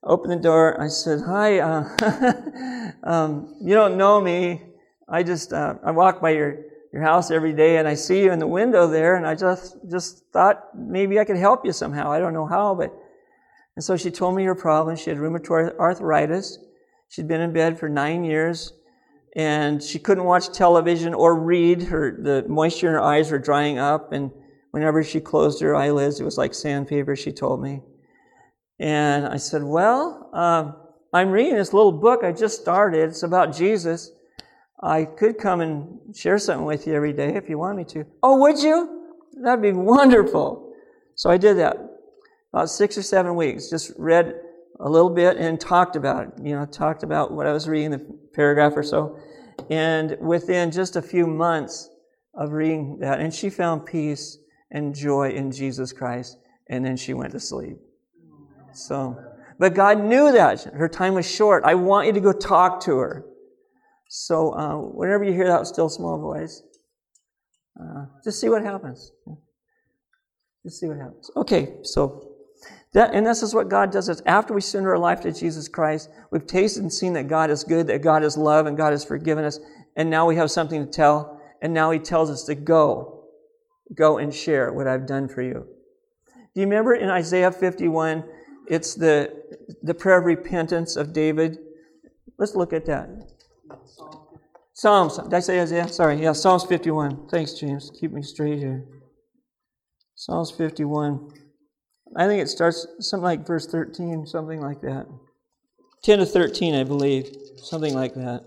Opened the door. I said, Hi, uh, um, you don't know me. I just, uh, I walk by your, your house every day and I see you in the window there and I just, just thought maybe I could help you somehow. I don't know how, but, and so she told me her problem. She had rheumatoid arthritis. She'd been in bed for nine years and she couldn't watch television or read. Her, the moisture in her eyes were drying up and Whenever she closed her eyelids, it was like sandpaper, she told me. And I said, Well, uh, I'm reading this little book I just started. It's about Jesus. I could come and share something with you every day if you want me to. Oh, would you? That'd be wonderful. So I did that. About six or seven weeks. Just read a little bit and talked about it. You know, talked about what I was reading, the paragraph or so. And within just a few months of reading that, and she found peace and joy in Jesus Christ. And then she went to sleep. So, but God knew that. Her time was short. I want you to go talk to her. So, uh, whenever you hear that still small voice, uh, just see what happens. Just see what happens. Okay, so that, and this is what God does is after we surrender our life to Jesus Christ, we've tasted and seen that God is good, that God is love, and God has forgiven us, and now we have something to tell, and now He tells us to go Go and share what I've done for you. Do you remember in Isaiah 51? It's the, the prayer of repentance of David. Let's look at that. Psalms. Did I say Isaiah? Sorry. Yeah, Psalms 51. Thanks, James. Keep me straight here. Psalms 51. I think it starts something like verse 13, something like that. 10 to 13, I believe. Something like that.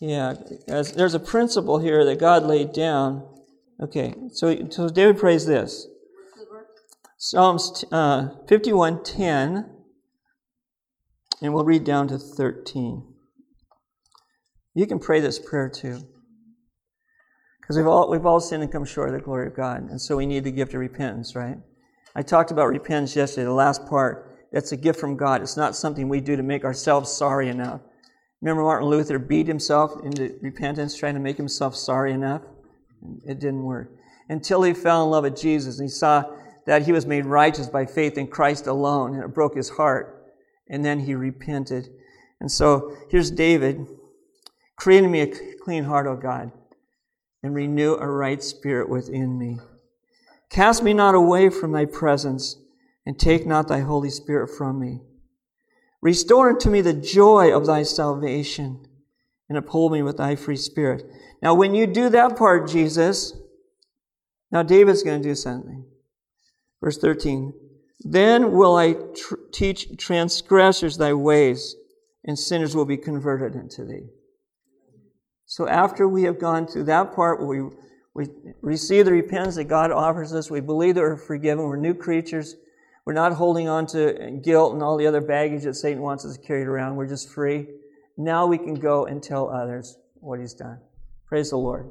Yeah, there's a principle here that God laid down Okay, so, so David prays this. Psalms uh, 51:10, and we'll read down to 13. You can pray this prayer too. Because we've all, we've all sinned and come short of the glory of God. And so we need the gift of repentance, right? I talked about repentance yesterday, the last part. That's a gift from God. It's not something we do to make ourselves sorry enough. Remember Martin Luther beat himself into repentance, trying to make himself sorry enough? It didn't work. Until he fell in love with Jesus and he saw that he was made righteous by faith in Christ alone, and it broke his heart. And then he repented. And so here's David Create in me a clean heart, O God, and renew a right spirit within me. Cast me not away from thy presence, and take not thy Holy Spirit from me. Restore unto me the joy of thy salvation, and uphold me with thy free spirit. Now, when you do that part, Jesus, now David's going to do something. Verse 13 Then will I tr- teach transgressors thy ways, and sinners will be converted unto thee. So, after we have gone through that part we, we receive the repentance that God offers us, we believe that we're forgiven, we're new creatures, we're not holding on to guilt and all the other baggage that Satan wants us to carry around, we're just free. Now we can go and tell others what he's done. Praise the Lord.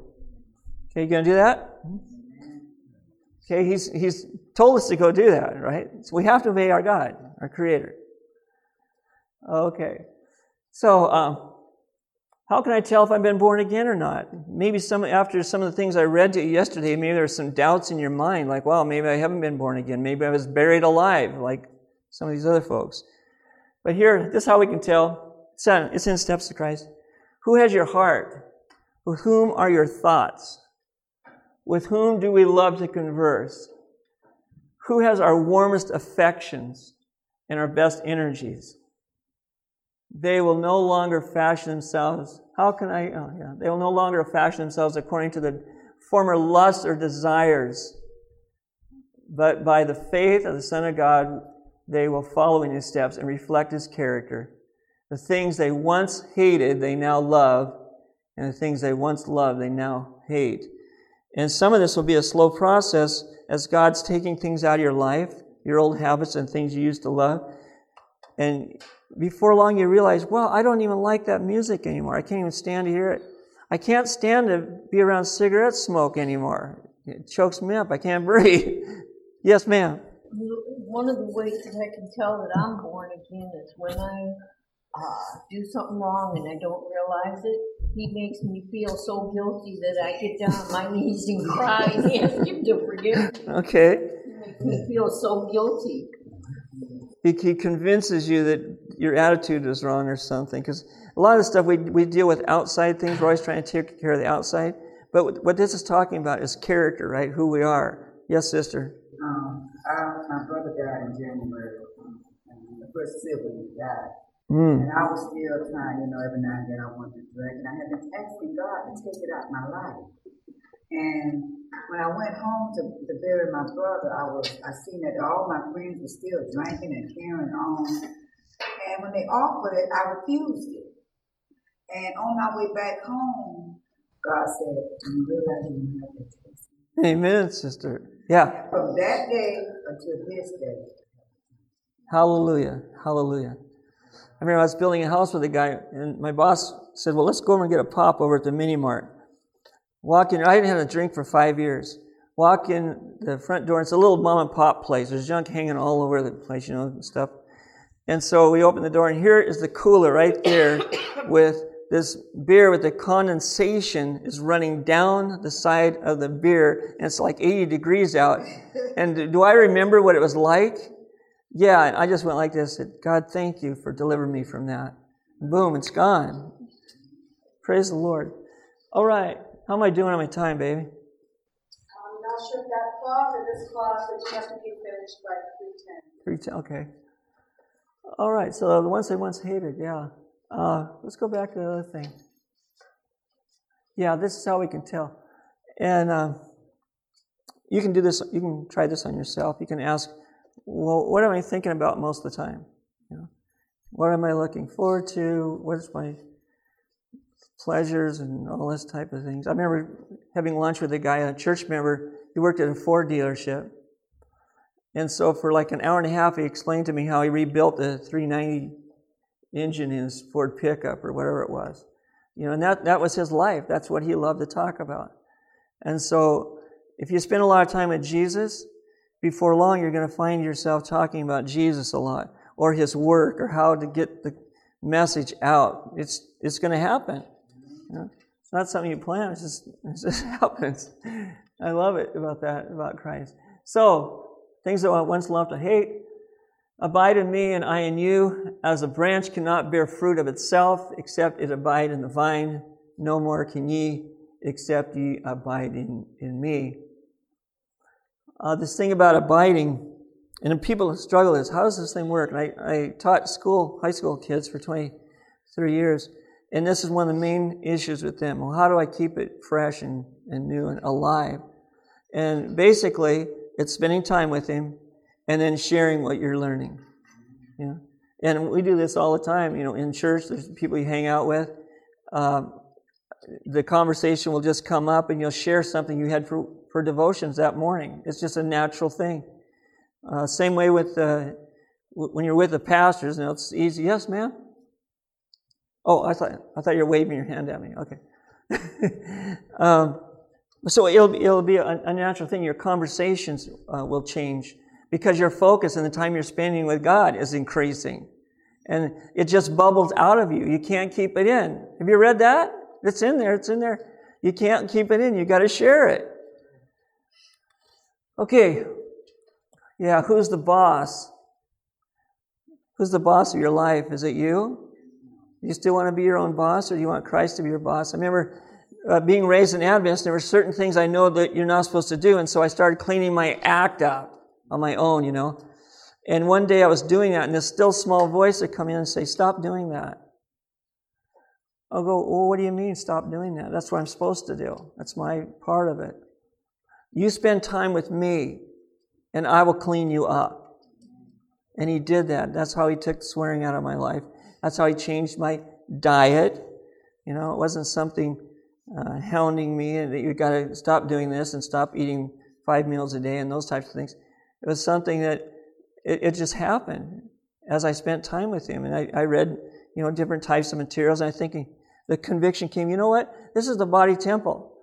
Okay, you gonna do that? Okay, he's, he's told us to go do that, right? So we have to obey our God, our Creator. Okay. So, um, how can I tell if I've been born again or not? Maybe some after some of the things I read to you yesterday, maybe there's some doubts in your mind, like, well, maybe I haven't been born again. Maybe I was buried alive, like some of these other folks. But here, this is how we can tell. In, it's in Steps to Christ. Who has your heart? With whom are your thoughts? With whom do we love to converse? Who has our warmest affections and our best energies? They will no longer fashion themselves. How can I? Oh, yeah. They will no longer fashion themselves according to the former lusts or desires, but by the faith of the Son of God, they will follow in his steps and reflect his character. The things they once hated, they now love, and the things they once loved, they now hate. And some of this will be a slow process as God's taking things out of your life, your old habits and things you used to love. And before long, you realize, well, I don't even like that music anymore. I can't even stand to hear it. I can't stand to be around cigarette smoke anymore. It chokes me up. I can't breathe. yes, ma'am. One of the ways that I can tell that I'm born again is when I uh, do something wrong and I don't realize it. He makes me feel so guilty that I get down on my knees and cry and ask him to forgive me. Okay. He makes me feel so guilty. He, he convinces you that your attitude is wrong or something. Because a lot of stuff we, we deal with outside things, we're always trying to take care of the outside. But what this is talking about is character, right? Who we are. Yes, sister. Um, I, my brother died in January. Um, the first sibling died. Mm. And I was still trying, you know, every now and then I wanted to drink. And I had been asking God to take it out of my life. And when I went home to, to bury my brother, I was I seen that all my friends were still drinking and carrying on. And when they offered it, I refused it. And on my way back home, God said, "You realize you have to taste." Amen, sister. Yeah. From that day until this day. Hallelujah. Hallelujah. I remember I was building a house with a guy, and my boss said, Well, let's go over and get a pop over at the mini mart. Walk in, I hadn't had a drink for five years. Walk in the front door, it's a little mom and pop place. There's junk hanging all over the place, you know, and stuff. And so we open the door, and here is the cooler right there with this beer with the condensation is running down the side of the beer, and it's like 80 degrees out. And do I remember what it was like? Yeah, I just went like this. Said, God, thank you for delivering me from that. Boom, it's gone. Praise the Lord. All right. How am I doing on my time, baby? I'm not sure if that clause or this clause, but you have to be finished by three ten. Three ten. Okay. All right. So the ones I once hated. Yeah. Uh, let's go back to the other thing. Yeah, this is how we can tell. And uh, you can do this. You can try this on yourself. You can ask, well, what am I thinking about most of the time? You know, what am I looking forward to? What's my pleasures and all this type of things. I remember having lunch with a guy, a church member. He worked at a Ford dealership. And so for like an hour and a half, he explained to me how he rebuilt the 390 engine in his Ford pickup or whatever it was. You know, and that, that was his life. That's what he loved to talk about. And so, if you spend a lot of time with Jesus, before long you're going to find yourself talking about Jesus a lot, or his work, or how to get the message out. It's, it's going to happen. You know? It's not something you plan, it just, it just happens. I love it about that, about Christ. So, things that I once loved to hate, abide in me and I in you, as a branch cannot bear fruit of itself, except it abide in the vine. No more can ye, except ye abide in, in me. Uh, this thing about abiding, and people struggle is how does this thing work? And I, I taught school, high school kids for 23 years, and this is one of the main issues with them. Well, how do I keep it fresh and, and new and alive? And basically, it's spending time with Him and then sharing what you're learning. Know? And we do this all the time, you know, in church, there's people you hang out with. Um, the conversation will just come up and you'll share something you had for, devotions that morning. It's just a natural thing. Uh, same way with uh, when you're with the pastors, you know, it's easy. Yes, ma'am. Oh, I thought I thought you were waving your hand at me. Okay. um, so it'll it'll be a, a natural thing. Your conversations uh, will change because your focus and the time you're spending with God is increasing, and it just bubbles out of you. You can't keep it in. Have you read that? It's in there. It's in there. You can't keep it in. You got to share it. Okay. Yeah, who's the boss? Who's the boss of your life? Is it you? You still want to be your own boss, or do you want Christ to be your boss? I remember uh, being raised in Adventist, there were certain things I know that you're not supposed to do, and so I started cleaning my act out on my own, you know. And one day I was doing that, and this still small voice would come in and say, Stop doing that. I'll go, Well, what do you mean, stop doing that? That's what I'm supposed to do. That's my part of it. You spend time with me, and I will clean you up. And he did that. That's how he took swearing out of my life. That's how he changed my diet. You know, it wasn't something uh, hounding me that you've got to stop doing this and stop eating five meals a day and those types of things. It was something that it, it just happened as I spent time with him. And I, I read, you know, different types of materials. And I'm thinking, the conviction came, you know what? This is the body temple.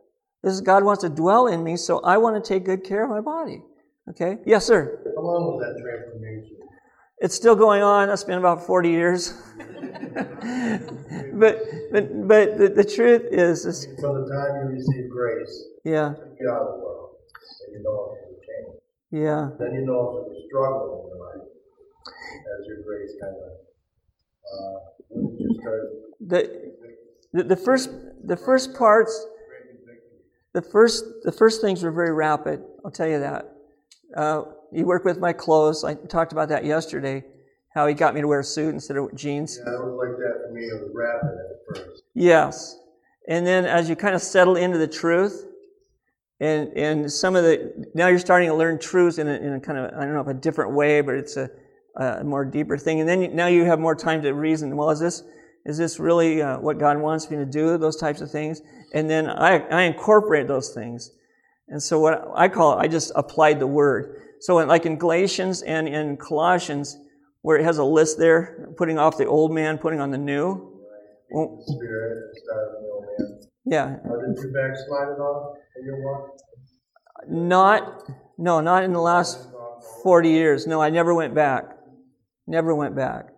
This is God wants to dwell in me, so I want to take good care of my body. Okay? Yes, sir. How long was that transformation? It's still going on. It's been about 40 years. but but but the, the truth is, is From the time you received grace, yeah, get out of the world, and you know it was change. yeah. Then you know it was a struggle in your life as your grace kind of, uh, when you started The, the the first the first parts the first the first things were very rapid. I'll tell you that. Uh, you work with my clothes. I talked about that yesterday. How he got me to wear a suit instead of jeans. Yeah, it was like that for me. It was rapid at first. Yes. And then as you kind of settle into the truth, and, and some of the, now you're starting to learn truths in a, in a kind of, I don't know if a different way, but it's a, a more deeper thing. And then you, now you have more time to reason, well, is this, is this really uh, what God wants me to do? Those types of things. And then I, I incorporate those things. And so what I call it, I just applied the word. So in, like in Galatians and in Colossians, where it has a list there, putting off the old man, putting on the new. Well, Spirit, the old man. yeah, How did you backslide it off in your walk? not, no, not in the last 40 years. No, I never went back. Never went back.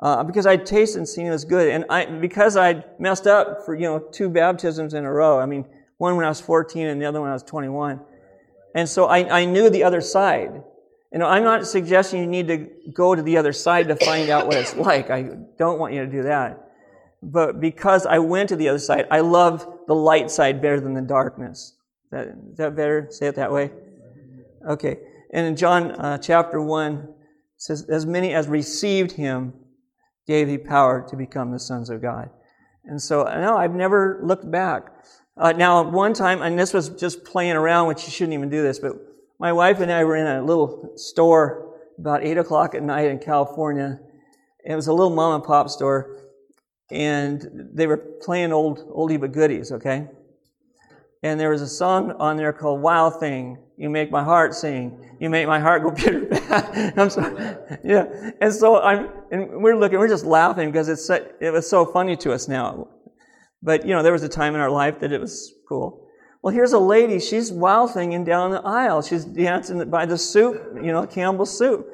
Uh, because I'd tasted and seen it was good. And I, because I'd messed up for, you know, two baptisms in a row. I mean, one when I was 14 and the other when I was 21. And so I, I knew the other side. You know, I'm not suggesting you need to go to the other side to find out what it's like. I don't want you to do that. But because I went to the other side, I love the light side better than the darkness. Is that, is that better? Say it that way? Okay. And in John uh, chapter 1, it says, As many as received him gave he power to become the sons of God. And so, no, I've never looked back. Uh, now, one time, and this was just playing around, which you shouldn't even do this, but my wife and I were in a little store about 8 o'clock at night in California. It was a little mom and pop store, and they were playing old oldie but goodies, okay? And there was a song on there called Wild Thing. You make my heart sing. You make my heart go bitter bad. I'm sorry. Yeah. And so I'm, and we're looking, we're just laughing because it's, so, it was so funny to us now. But, you know, there was a time in our life that it was cool. Well, here's a lady, she's wild thinging down the aisle. She's dancing by the soup, you know, Campbell's soup.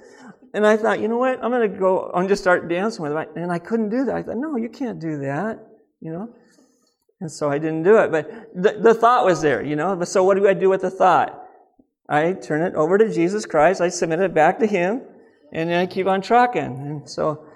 And I thought, you know what? I'm going to go I'm just start dancing with her. And I couldn't do that. I thought, no, you can't do that, you know. And so I didn't do it. But the, the thought was there, you know. But so what do I do with the thought? I turn it over to Jesus Christ. I submit it back to Him. And then I keep on trucking. And so,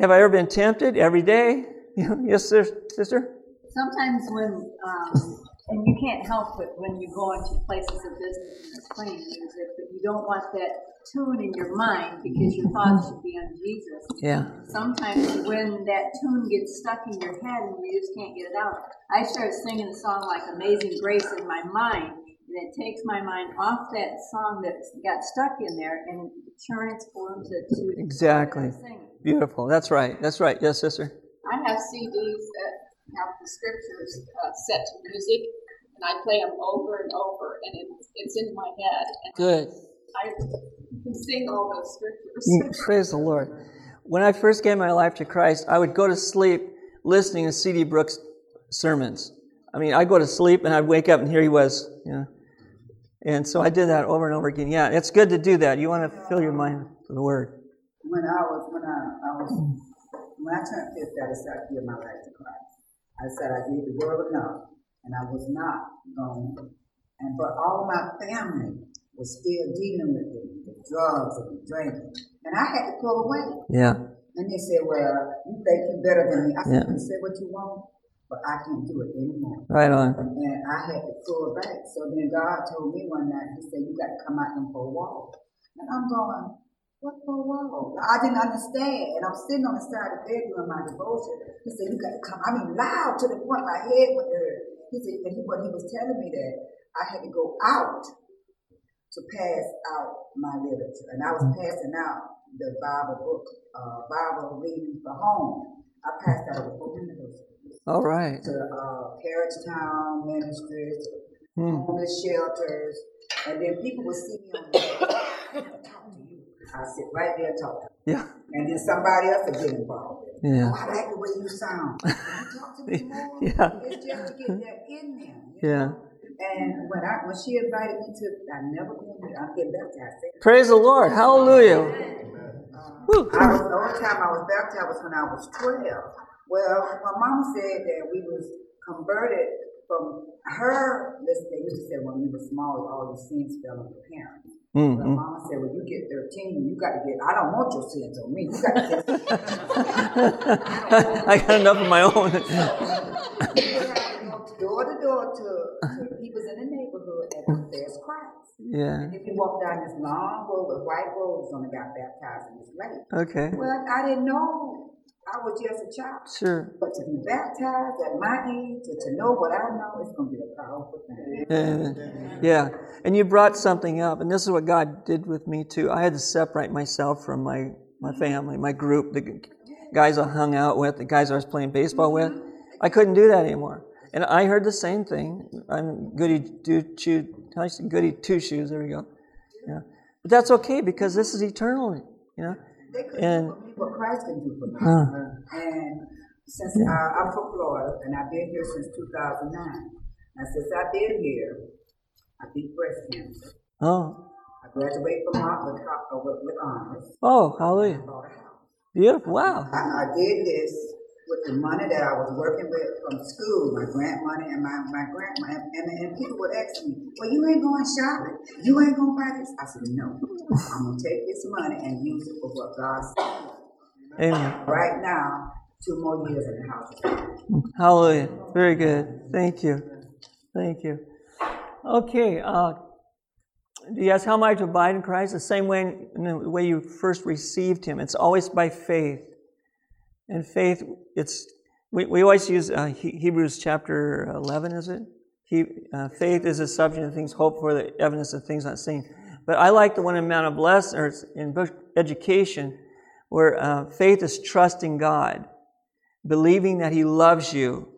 have I ever been tempted every day? yes, sir, sister? Sometimes when, um, and you can't help it when you go into places of business and it's playing music, but you don't want that tune in your mind because your thoughts should be on Jesus. Yeah. Sometimes when that tune gets stuck in your head and you just can't get it out. I start singing a song like Amazing Grace in my mind, and it takes my mind off that song that got stuck in there and transforms it to exactly beautiful. That's right. That's right. Yes, sister. I have CDs that have the scriptures uh, set to music, and I play them over and over, and it, it's in my head. Good. I can sing all those scriptures. Mm, praise the Lord. When I first gave my life to Christ, I would go to sleep listening to C.D. Brooks sermons. I mean, I'd go to sleep and I'd wake up and here he was, you know. And so I did that over and over again. Yeah, it's good to do that. You want to fill your mind with the Word. When I was, when I, I was, when I turned 50, I decided to give my life to Christ. I said I gave the world enough, and I was not going. And but all my family was still dealing with it, the drugs and drinking, and I had to pull away. Yeah. And they said, "Well, you think you're better than me?" I said, yeah. "You say what you want, but I can't do it anymore." Right on. And I had to pull back. So then God told me one night, He said, "You got to come out and pull a wall." And I'm going, what for wall? I didn't understand. And I'm sitting on the side of the bed doing my devotion. He said, You got to come. I mean, loud to the point my head would hurt. Uh, he said, and he, but he was telling me that I had to go out to pass out my literature. And I was passing out the Bible book, uh, Bible reading for home. I passed out over 400 All right. To uh, Parish Town ministries, hmm. homeless shelters. And then people would see me on the talk to you. I sit right there and talk to them. Yeah. And then somebody else would get involved. Yeah. Oh, I like the way you sound. Can you talk to me more? yeah. It's just to get that in there. Yeah. Know? And when I when she invited me to, I never been there. I'm getting baptized. Praise the Lord. Hallelujah. Uh, I was the only time I was baptized was when I was twelve. Well, my mom said that we was converted from her. Listen, they used to say when we were small, all your sins fell on the parents. Mm-hmm. Well, mama said, "Well, you get thirteen, you got to get. I don't want your sins on me. You got to get. I got enough of my own." door to door to, to people in the neighborhood and confess Christ. Yeah. And if you walk down this long road with white robes on, and got baptized in this lake. Okay. Well, I didn't know. I was just a child. Sure. But to be baptized at my age and to know what I know, it's going to be a powerful thing. Yeah. yeah. And you brought something up, and this is what God did with me too. I had to separate myself from my, my mm-hmm. family, my group, the guys I hung out with, the guys I was playing baseball with. Mm-hmm. I couldn't do that anymore. And I heard the same thing. I'm goody two shoes. Goody two shoes. There we go. Yeah. But that's okay because this is eternal. You know. and what Christ can do for me. Uh, and since yeah. I, I'm from Florida and I've been here since 2009, and since I've been here, I beat breast cancer. Oh. I graduated from Harvard with, with honors. Oh, hallelujah. Beautiful. Wow. I, I did this with the money that I was working with from school, my grant money and my, my grant money. And, and, people would ask me, well, you ain't going shopping. You ain't going to buy this. I said, no. I'm going to take this money and use it for what God said. Amen. Right now, two more years in the house. Hallelujah. Very good. Thank you. Thank you. Okay. Uh, do you ask how am I to abide in Christ? The same way in the way you first received Him. It's always by faith. And faith, it's we, we always use uh, Hebrews chapter 11, is it? He, uh, faith is a subject of things hoped for, the evidence of things not seen. But I like the one in Mount of Blessing, or in book education, where uh, faith is trusting God, believing that He loves you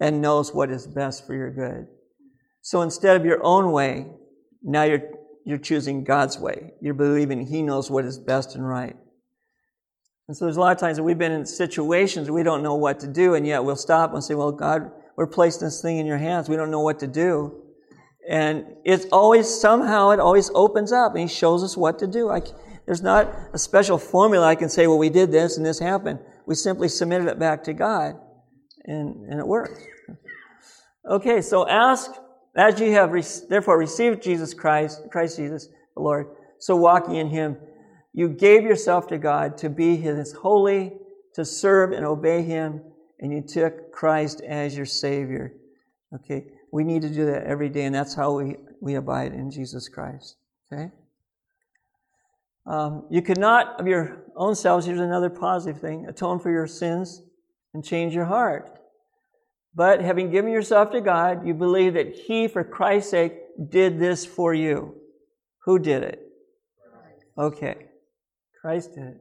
and knows what is best for your good. So instead of your own way, now you're, you're choosing God's way. You're believing He knows what is best and right. And so there's a lot of times that we've been in situations we don't know what to do, and yet we'll stop and say, Well, God, we're placing this thing in your hands. We don't know what to do. And it's always, somehow, it always opens up and He shows us what to do. I, there's not a special formula I can say, well, we did this and this happened. We simply submitted it back to God and, and it worked. Okay, so ask as you have re- therefore received Jesus Christ, Christ Jesus, the Lord, so walking in Him, you gave yourself to God to be His holy, to serve and obey Him, and you took Christ as your Savior. Okay, we need to do that every day, and that's how we, we abide in Jesus Christ. Okay? Um, you could not, of your own selves, here's another positive thing, atone for your sins and change your heart. But having given yourself to God, you believe that He, for Christ's sake, did this for you. Who did it? Okay. Christ did it.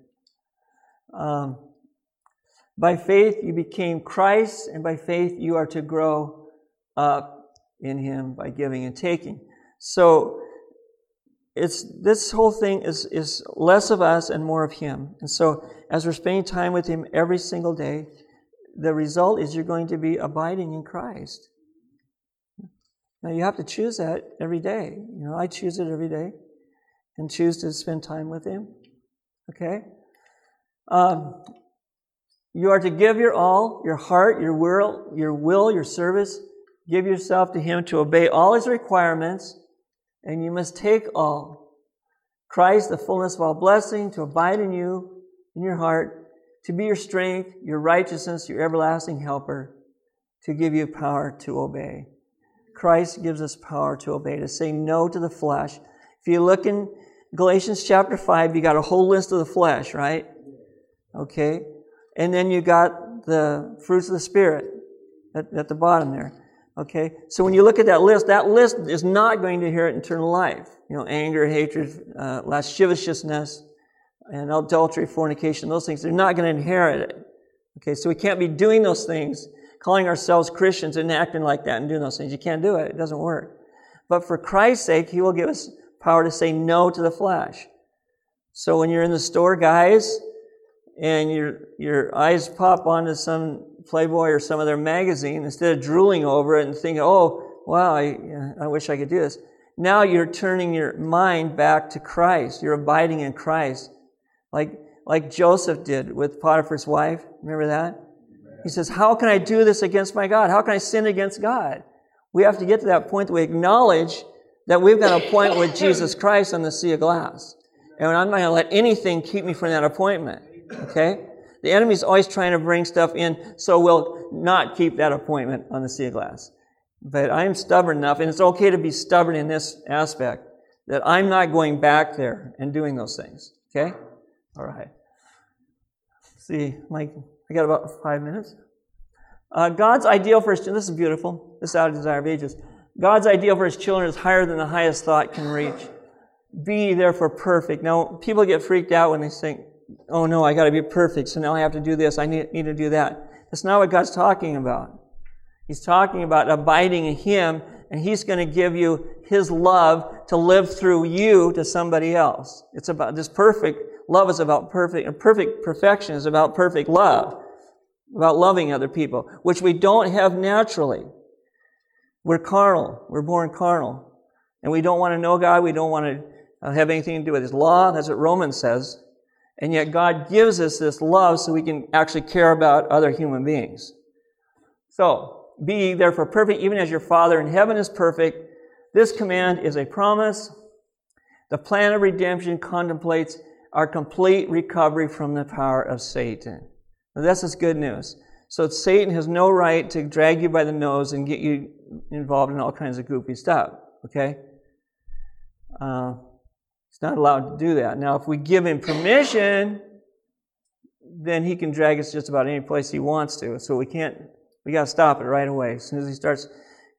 Um, by faith, you became Christ, and by faith, you are to grow up in Him by giving and taking. So, it's this whole thing is, is less of us and more of Him. And so, as we're spending time with Him every single day, the result is you're going to be abiding in Christ. Now you have to choose that every day. You know, I choose it every day and choose to spend time with Him. Okay? Um, you are to give your all, your heart, your will, your will, your service. Give yourself to Him to obey all His requirements, and you must take all. Christ, the fullness of all blessing, to abide in you, in your heart, to be your strength, your righteousness, your everlasting helper, to give you power to obey. Christ gives us power to obey, to say no to the flesh. If you look in Galatians chapter 5, you got a whole list of the flesh, right? Okay? And then you got the fruits of the Spirit at, at the bottom there. Okay? So when you look at that list, that list is not going to inherit eternal life. You know, anger, hatred, uh, lasciviousness, and adultery, fornication, those things, they're not going to inherit it. Okay, so we can't be doing those things, calling ourselves Christians and acting like that and doing those things. You can't do it. It doesn't work. But for Christ's sake, He will give us power to say no to the flesh. So when you're in the store, guys, and your, your eyes pop onto some Playboy or some other magazine, instead of drooling over it and thinking, oh, wow, I, I wish I could do this. Now you're turning your mind back to Christ. You're abiding in Christ like, like Joseph did with Potiphar's wife. Remember that? He says, How can I do this against my God? How can I sin against God? We have to get to that point that we acknowledge that we've got an appointment with Jesus Christ on the sea of glass. And I'm not going to let anything keep me from that appointment. Okay? The enemy's always trying to bring stuff in, so we'll not keep that appointment on the sea of glass. But I'm stubborn enough, and it's okay to be stubborn in this aspect, that I'm not going back there and doing those things. Okay? All right. Let's see, Mike, I got about five minutes. Uh, God's ideal for his this is beautiful. This is out of Desire of Ages. God's ideal for his children is higher than the highest thought can reach. Be therefore perfect. Now, people get freaked out when they think, oh no, I got to be perfect, so now I have to do this, I need, need to do that. That's not what God's talking about. He's talking about abiding in Him, and He's going to give you His love to live through you to somebody else. It's about this perfect love is about perfect, and perfect perfection is about perfect love, about loving other people, which we don't have naturally. We're carnal. We're born carnal. And we don't want to know God. We don't want to uh, have anything to do with His law. That's what Romans says. And yet God gives us this love so we can actually care about other human beings. So, be therefore perfect, even as your Father in heaven is perfect. This command is a promise. The plan of redemption contemplates our complete recovery from the power of Satan. Now, this is good news. So Satan has no right to drag you by the nose and get you involved in all kinds of goofy stuff. Okay? Uh, he's not allowed to do that. Now, if we give him permission, then he can drag us just about any place he wants to. So we can't, we got to stop it right away. As soon as he starts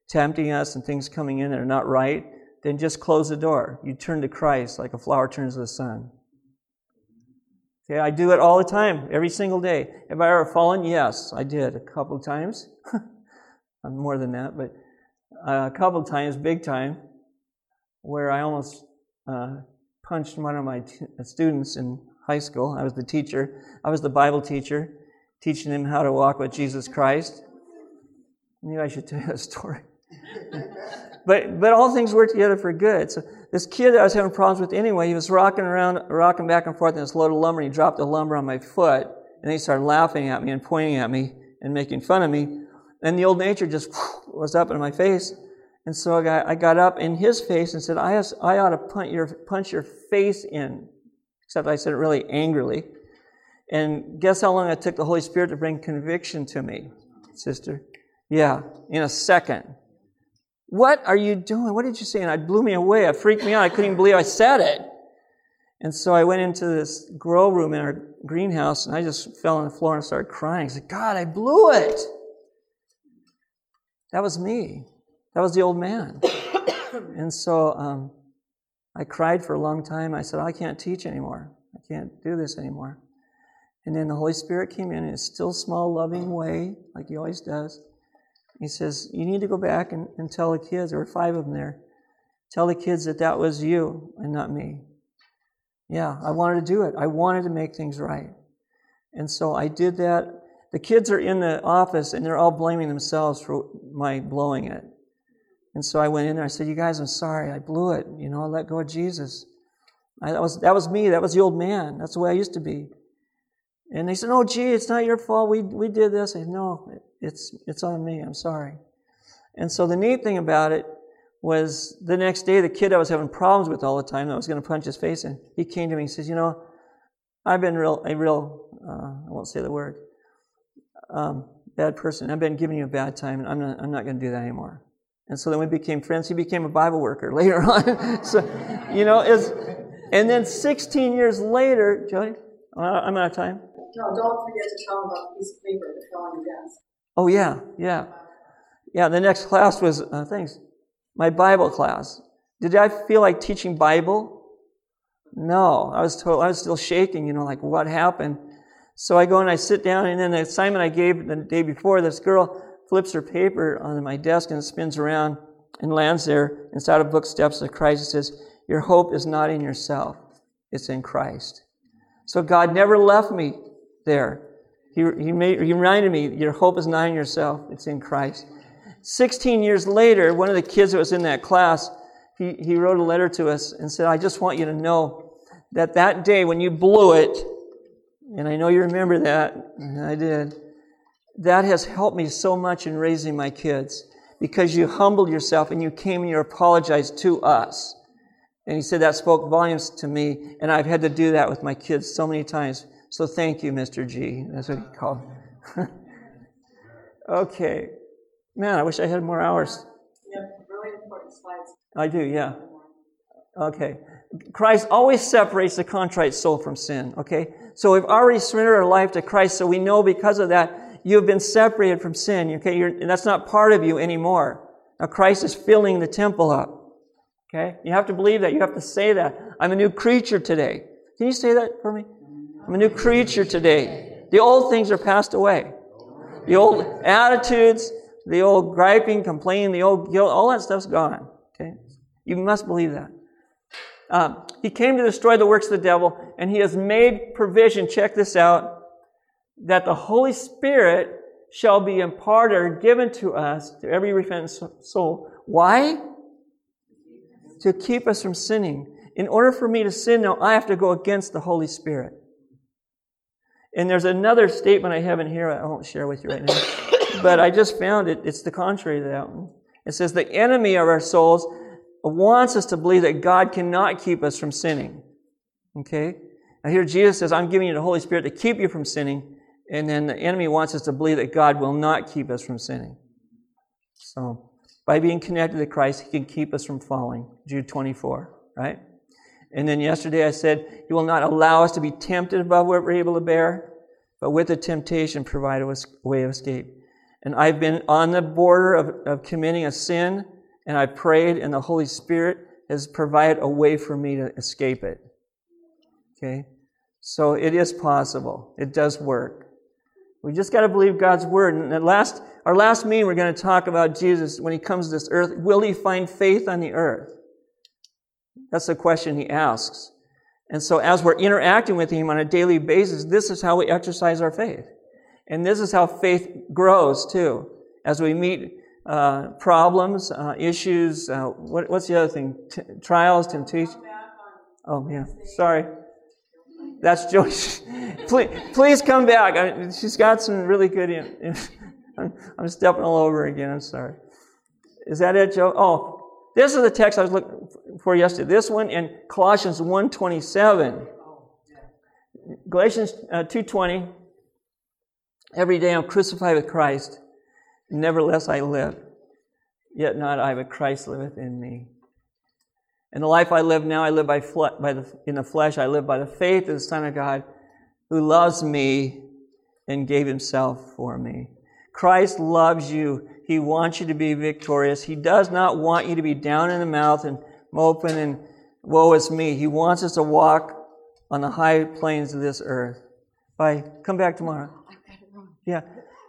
tempting us and things coming in that are not right, then just close the door. You turn to Christ like a flower turns to the sun. Okay, I do it all the time, every single day. Have I ever fallen? Yes, I did a couple times. More than that, but a couple times, big time, where I almost uh, punched one of my t- students in high school. I was the teacher. I was the Bible teacher, teaching him how to walk with Jesus Christ. Maybe I should tell you a story. but but all things work together for good. So this kid that I was having problems with anyway, he was rocking around, rocking back and forth in this load of lumber, and he dropped the lumber on my foot, and he started laughing at me and pointing at me and making fun of me. And the old nature just was up in my face. And so I got, I got up in his face and said, I, I ought to punch your, punch your face in. Except I said it really angrily. And guess how long it took the Holy Spirit to bring conviction to me, sister? Yeah, in a second. What are you doing? What did you say? And it blew me away. It freaked me out. I couldn't even believe I said it. And so I went into this grow room in our greenhouse and I just fell on the floor and started crying. I said, God, I blew it. That was me. That was the old man. and so um, I cried for a long time. I said, I can't teach anymore. I can't do this anymore. And then the Holy Spirit came in in a still small, loving way, like He always does. He says, You need to go back and, and tell the kids, there were five of them there, tell the kids that that was you and not me. Yeah, I wanted to do it. I wanted to make things right. And so I did that. The kids are in the office and they're all blaming themselves for my blowing it. And so I went in there. I said, "You guys, I'm sorry. I blew it. You know, I let go of Jesus. I, that was that was me. That was the old man. That's the way I used to be." And they said, "Oh, gee, it's not your fault. We we did this." I said, "No, it's it's on me. I'm sorry." And so the neat thing about it was the next day, the kid I was having problems with all the time, that I was going to punch his face in, he came to me and says, "You know, I've been real a real uh, I won't say the word um, bad person. I've been giving you a bad time, and I'm not I'm not going to do that anymore." And so then we became friends. He became a Bible worker later on. so, you know, is and then 16 years later, Joey, I'm out of time. No, don't forget to tell them about the paper that fell on your desk. Oh yeah, yeah, yeah. The next class was uh, thanks, my Bible class. Did I feel like teaching Bible? No, I was told, I was still shaking. You know, like what happened? So I go and I sit down, and then the assignment I gave the day before, this girl flips her paper on my desk and spins around and lands there inside of book Steps of Christ. It says, Your hope is not in yourself, it's in Christ. So God never left me there. He, he, made, he reminded me, Your hope is not in yourself, it's in Christ. 16 years later, one of the kids that was in that class, he, he wrote a letter to us and said, I just want you to know that that day when you blew it, and I know you remember that, and I did that has helped me so much in raising my kids because you humbled yourself and you came and you apologized to us. And he said that spoke volumes to me, and I've had to do that with my kids so many times. So thank you, Mr. G. That's what he called. okay. Man, I wish I had more hours. Yeah, really important slides. I do, yeah. Okay. Christ always separates the contrite soul from sin, okay? So we've already surrendered our life to Christ, so we know because of that you have been separated from sin. Okay, You're, and that's not part of you anymore. Now Christ is filling the temple up. Okay, you have to believe that. You have to say that. I'm a new creature today. Can you say that for me? I'm a new creature today. The old things are passed away. The old attitudes, the old griping, complaining, the old guilt, all that stuff's gone. Okay, you must believe that. Um, he came to destroy the works of the devil, and he has made provision. Check this out that the Holy Spirit shall be imparted or given to us, to every repentant soul. Why? To keep us from sinning. In order for me to sin now, I have to go against the Holy Spirit. And there's another statement I have in here I won't share with you right now, but I just found it. It's the contrary to that one. It says, The enemy of our souls wants us to believe that God cannot keep us from sinning. Okay? Now here Jesus says, I'm giving you the Holy Spirit to keep you from sinning. And then the enemy wants us to believe that God will not keep us from sinning. So, by being connected to Christ, He can keep us from falling. Jude 24, right? And then yesterday I said, He will not allow us to be tempted above what we're able to bear, but with the temptation provide a way of escape. And I've been on the border of, of committing a sin, and I prayed, and the Holy Spirit has provided a way for me to escape it. Okay? So it is possible. It does work. We just got to believe God's word. And at last, our last meeting, we're going to talk about Jesus when he comes to this earth. Will he find faith on the earth? That's the question he asks. And so as we're interacting with him on a daily basis, this is how we exercise our faith. And this is how faith grows too. as we meet uh, problems, uh, issues. Uh, what, what's the other thing? T- trials, temptation. Oh yeah, sorry. That's Joy. please, please come back. I, she's got some really good. In, I'm, I'm stepping all over again. I'm sorry. Is that it, Joe? Oh, this is the text I was looking for yesterday. This one in Colossians 1.27. Galatians uh, 2.20. Every day I'm crucified with Christ. Nevertheless I live. Yet not I, but Christ liveth in me. And the life I live now, I live by, fle- by the, in the flesh. I live by the faith of the Son of God who loves me and gave himself for me. Christ loves you. He wants you to be victorious. He does not want you to be down in the mouth and moping and woe is me. He wants us to walk on the high plains of this earth. Bye. Come back tomorrow. I've got it wrong. Yeah.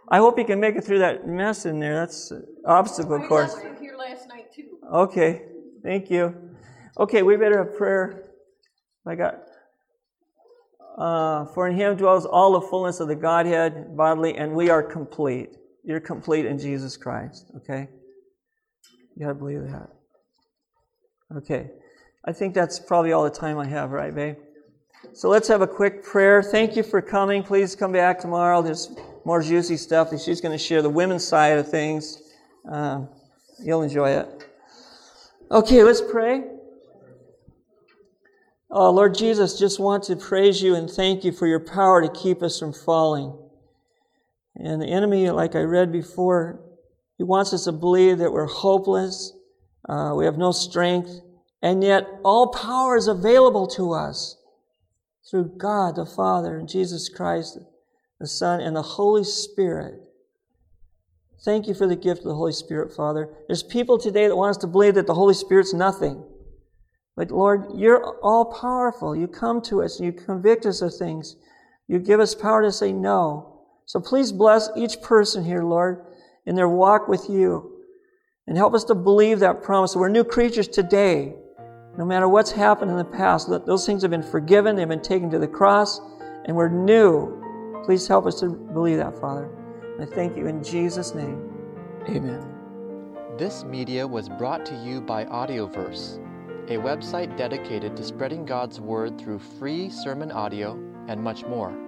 I hope you can make it through that mess in there. That's an obstacle course. I was here last night too. Okay. Thank you. Okay, we better have prayer. I got. Uh, for in him dwells all the fullness of the Godhead bodily, and we are complete. You're complete in Jesus Christ. Okay? You gotta believe that. Okay. I think that's probably all the time I have, right, babe? So let's have a quick prayer. Thank you for coming. Please come back tomorrow. There's more juicy stuff. She's going to share the women's side of things. Uh, you'll enjoy it. Okay, let's pray. Oh, Lord Jesus, just want to praise you and thank you for your power to keep us from falling. And the enemy, like I read before, he wants us to believe that we're hopeless, uh, we have no strength, and yet all power is available to us through God the Father and Jesus Christ, the Son, and the Holy Spirit. Thank you for the gift of the Holy Spirit, Father. There's people today that want us to believe that the Holy Spirit's nothing. But Lord, you're all powerful. You come to us and you convict us of things. You give us power to say no. So please bless each person here, Lord, in their walk with you. And help us to believe that promise. We're new creatures today. No matter what's happened in the past, those things have been forgiven, they've been taken to the cross, and we're new. Please help us to believe that, Father. I thank you in Jesus' name. Amen. This media was brought to you by Audioverse a website dedicated to spreading God's Word through free sermon audio and much more.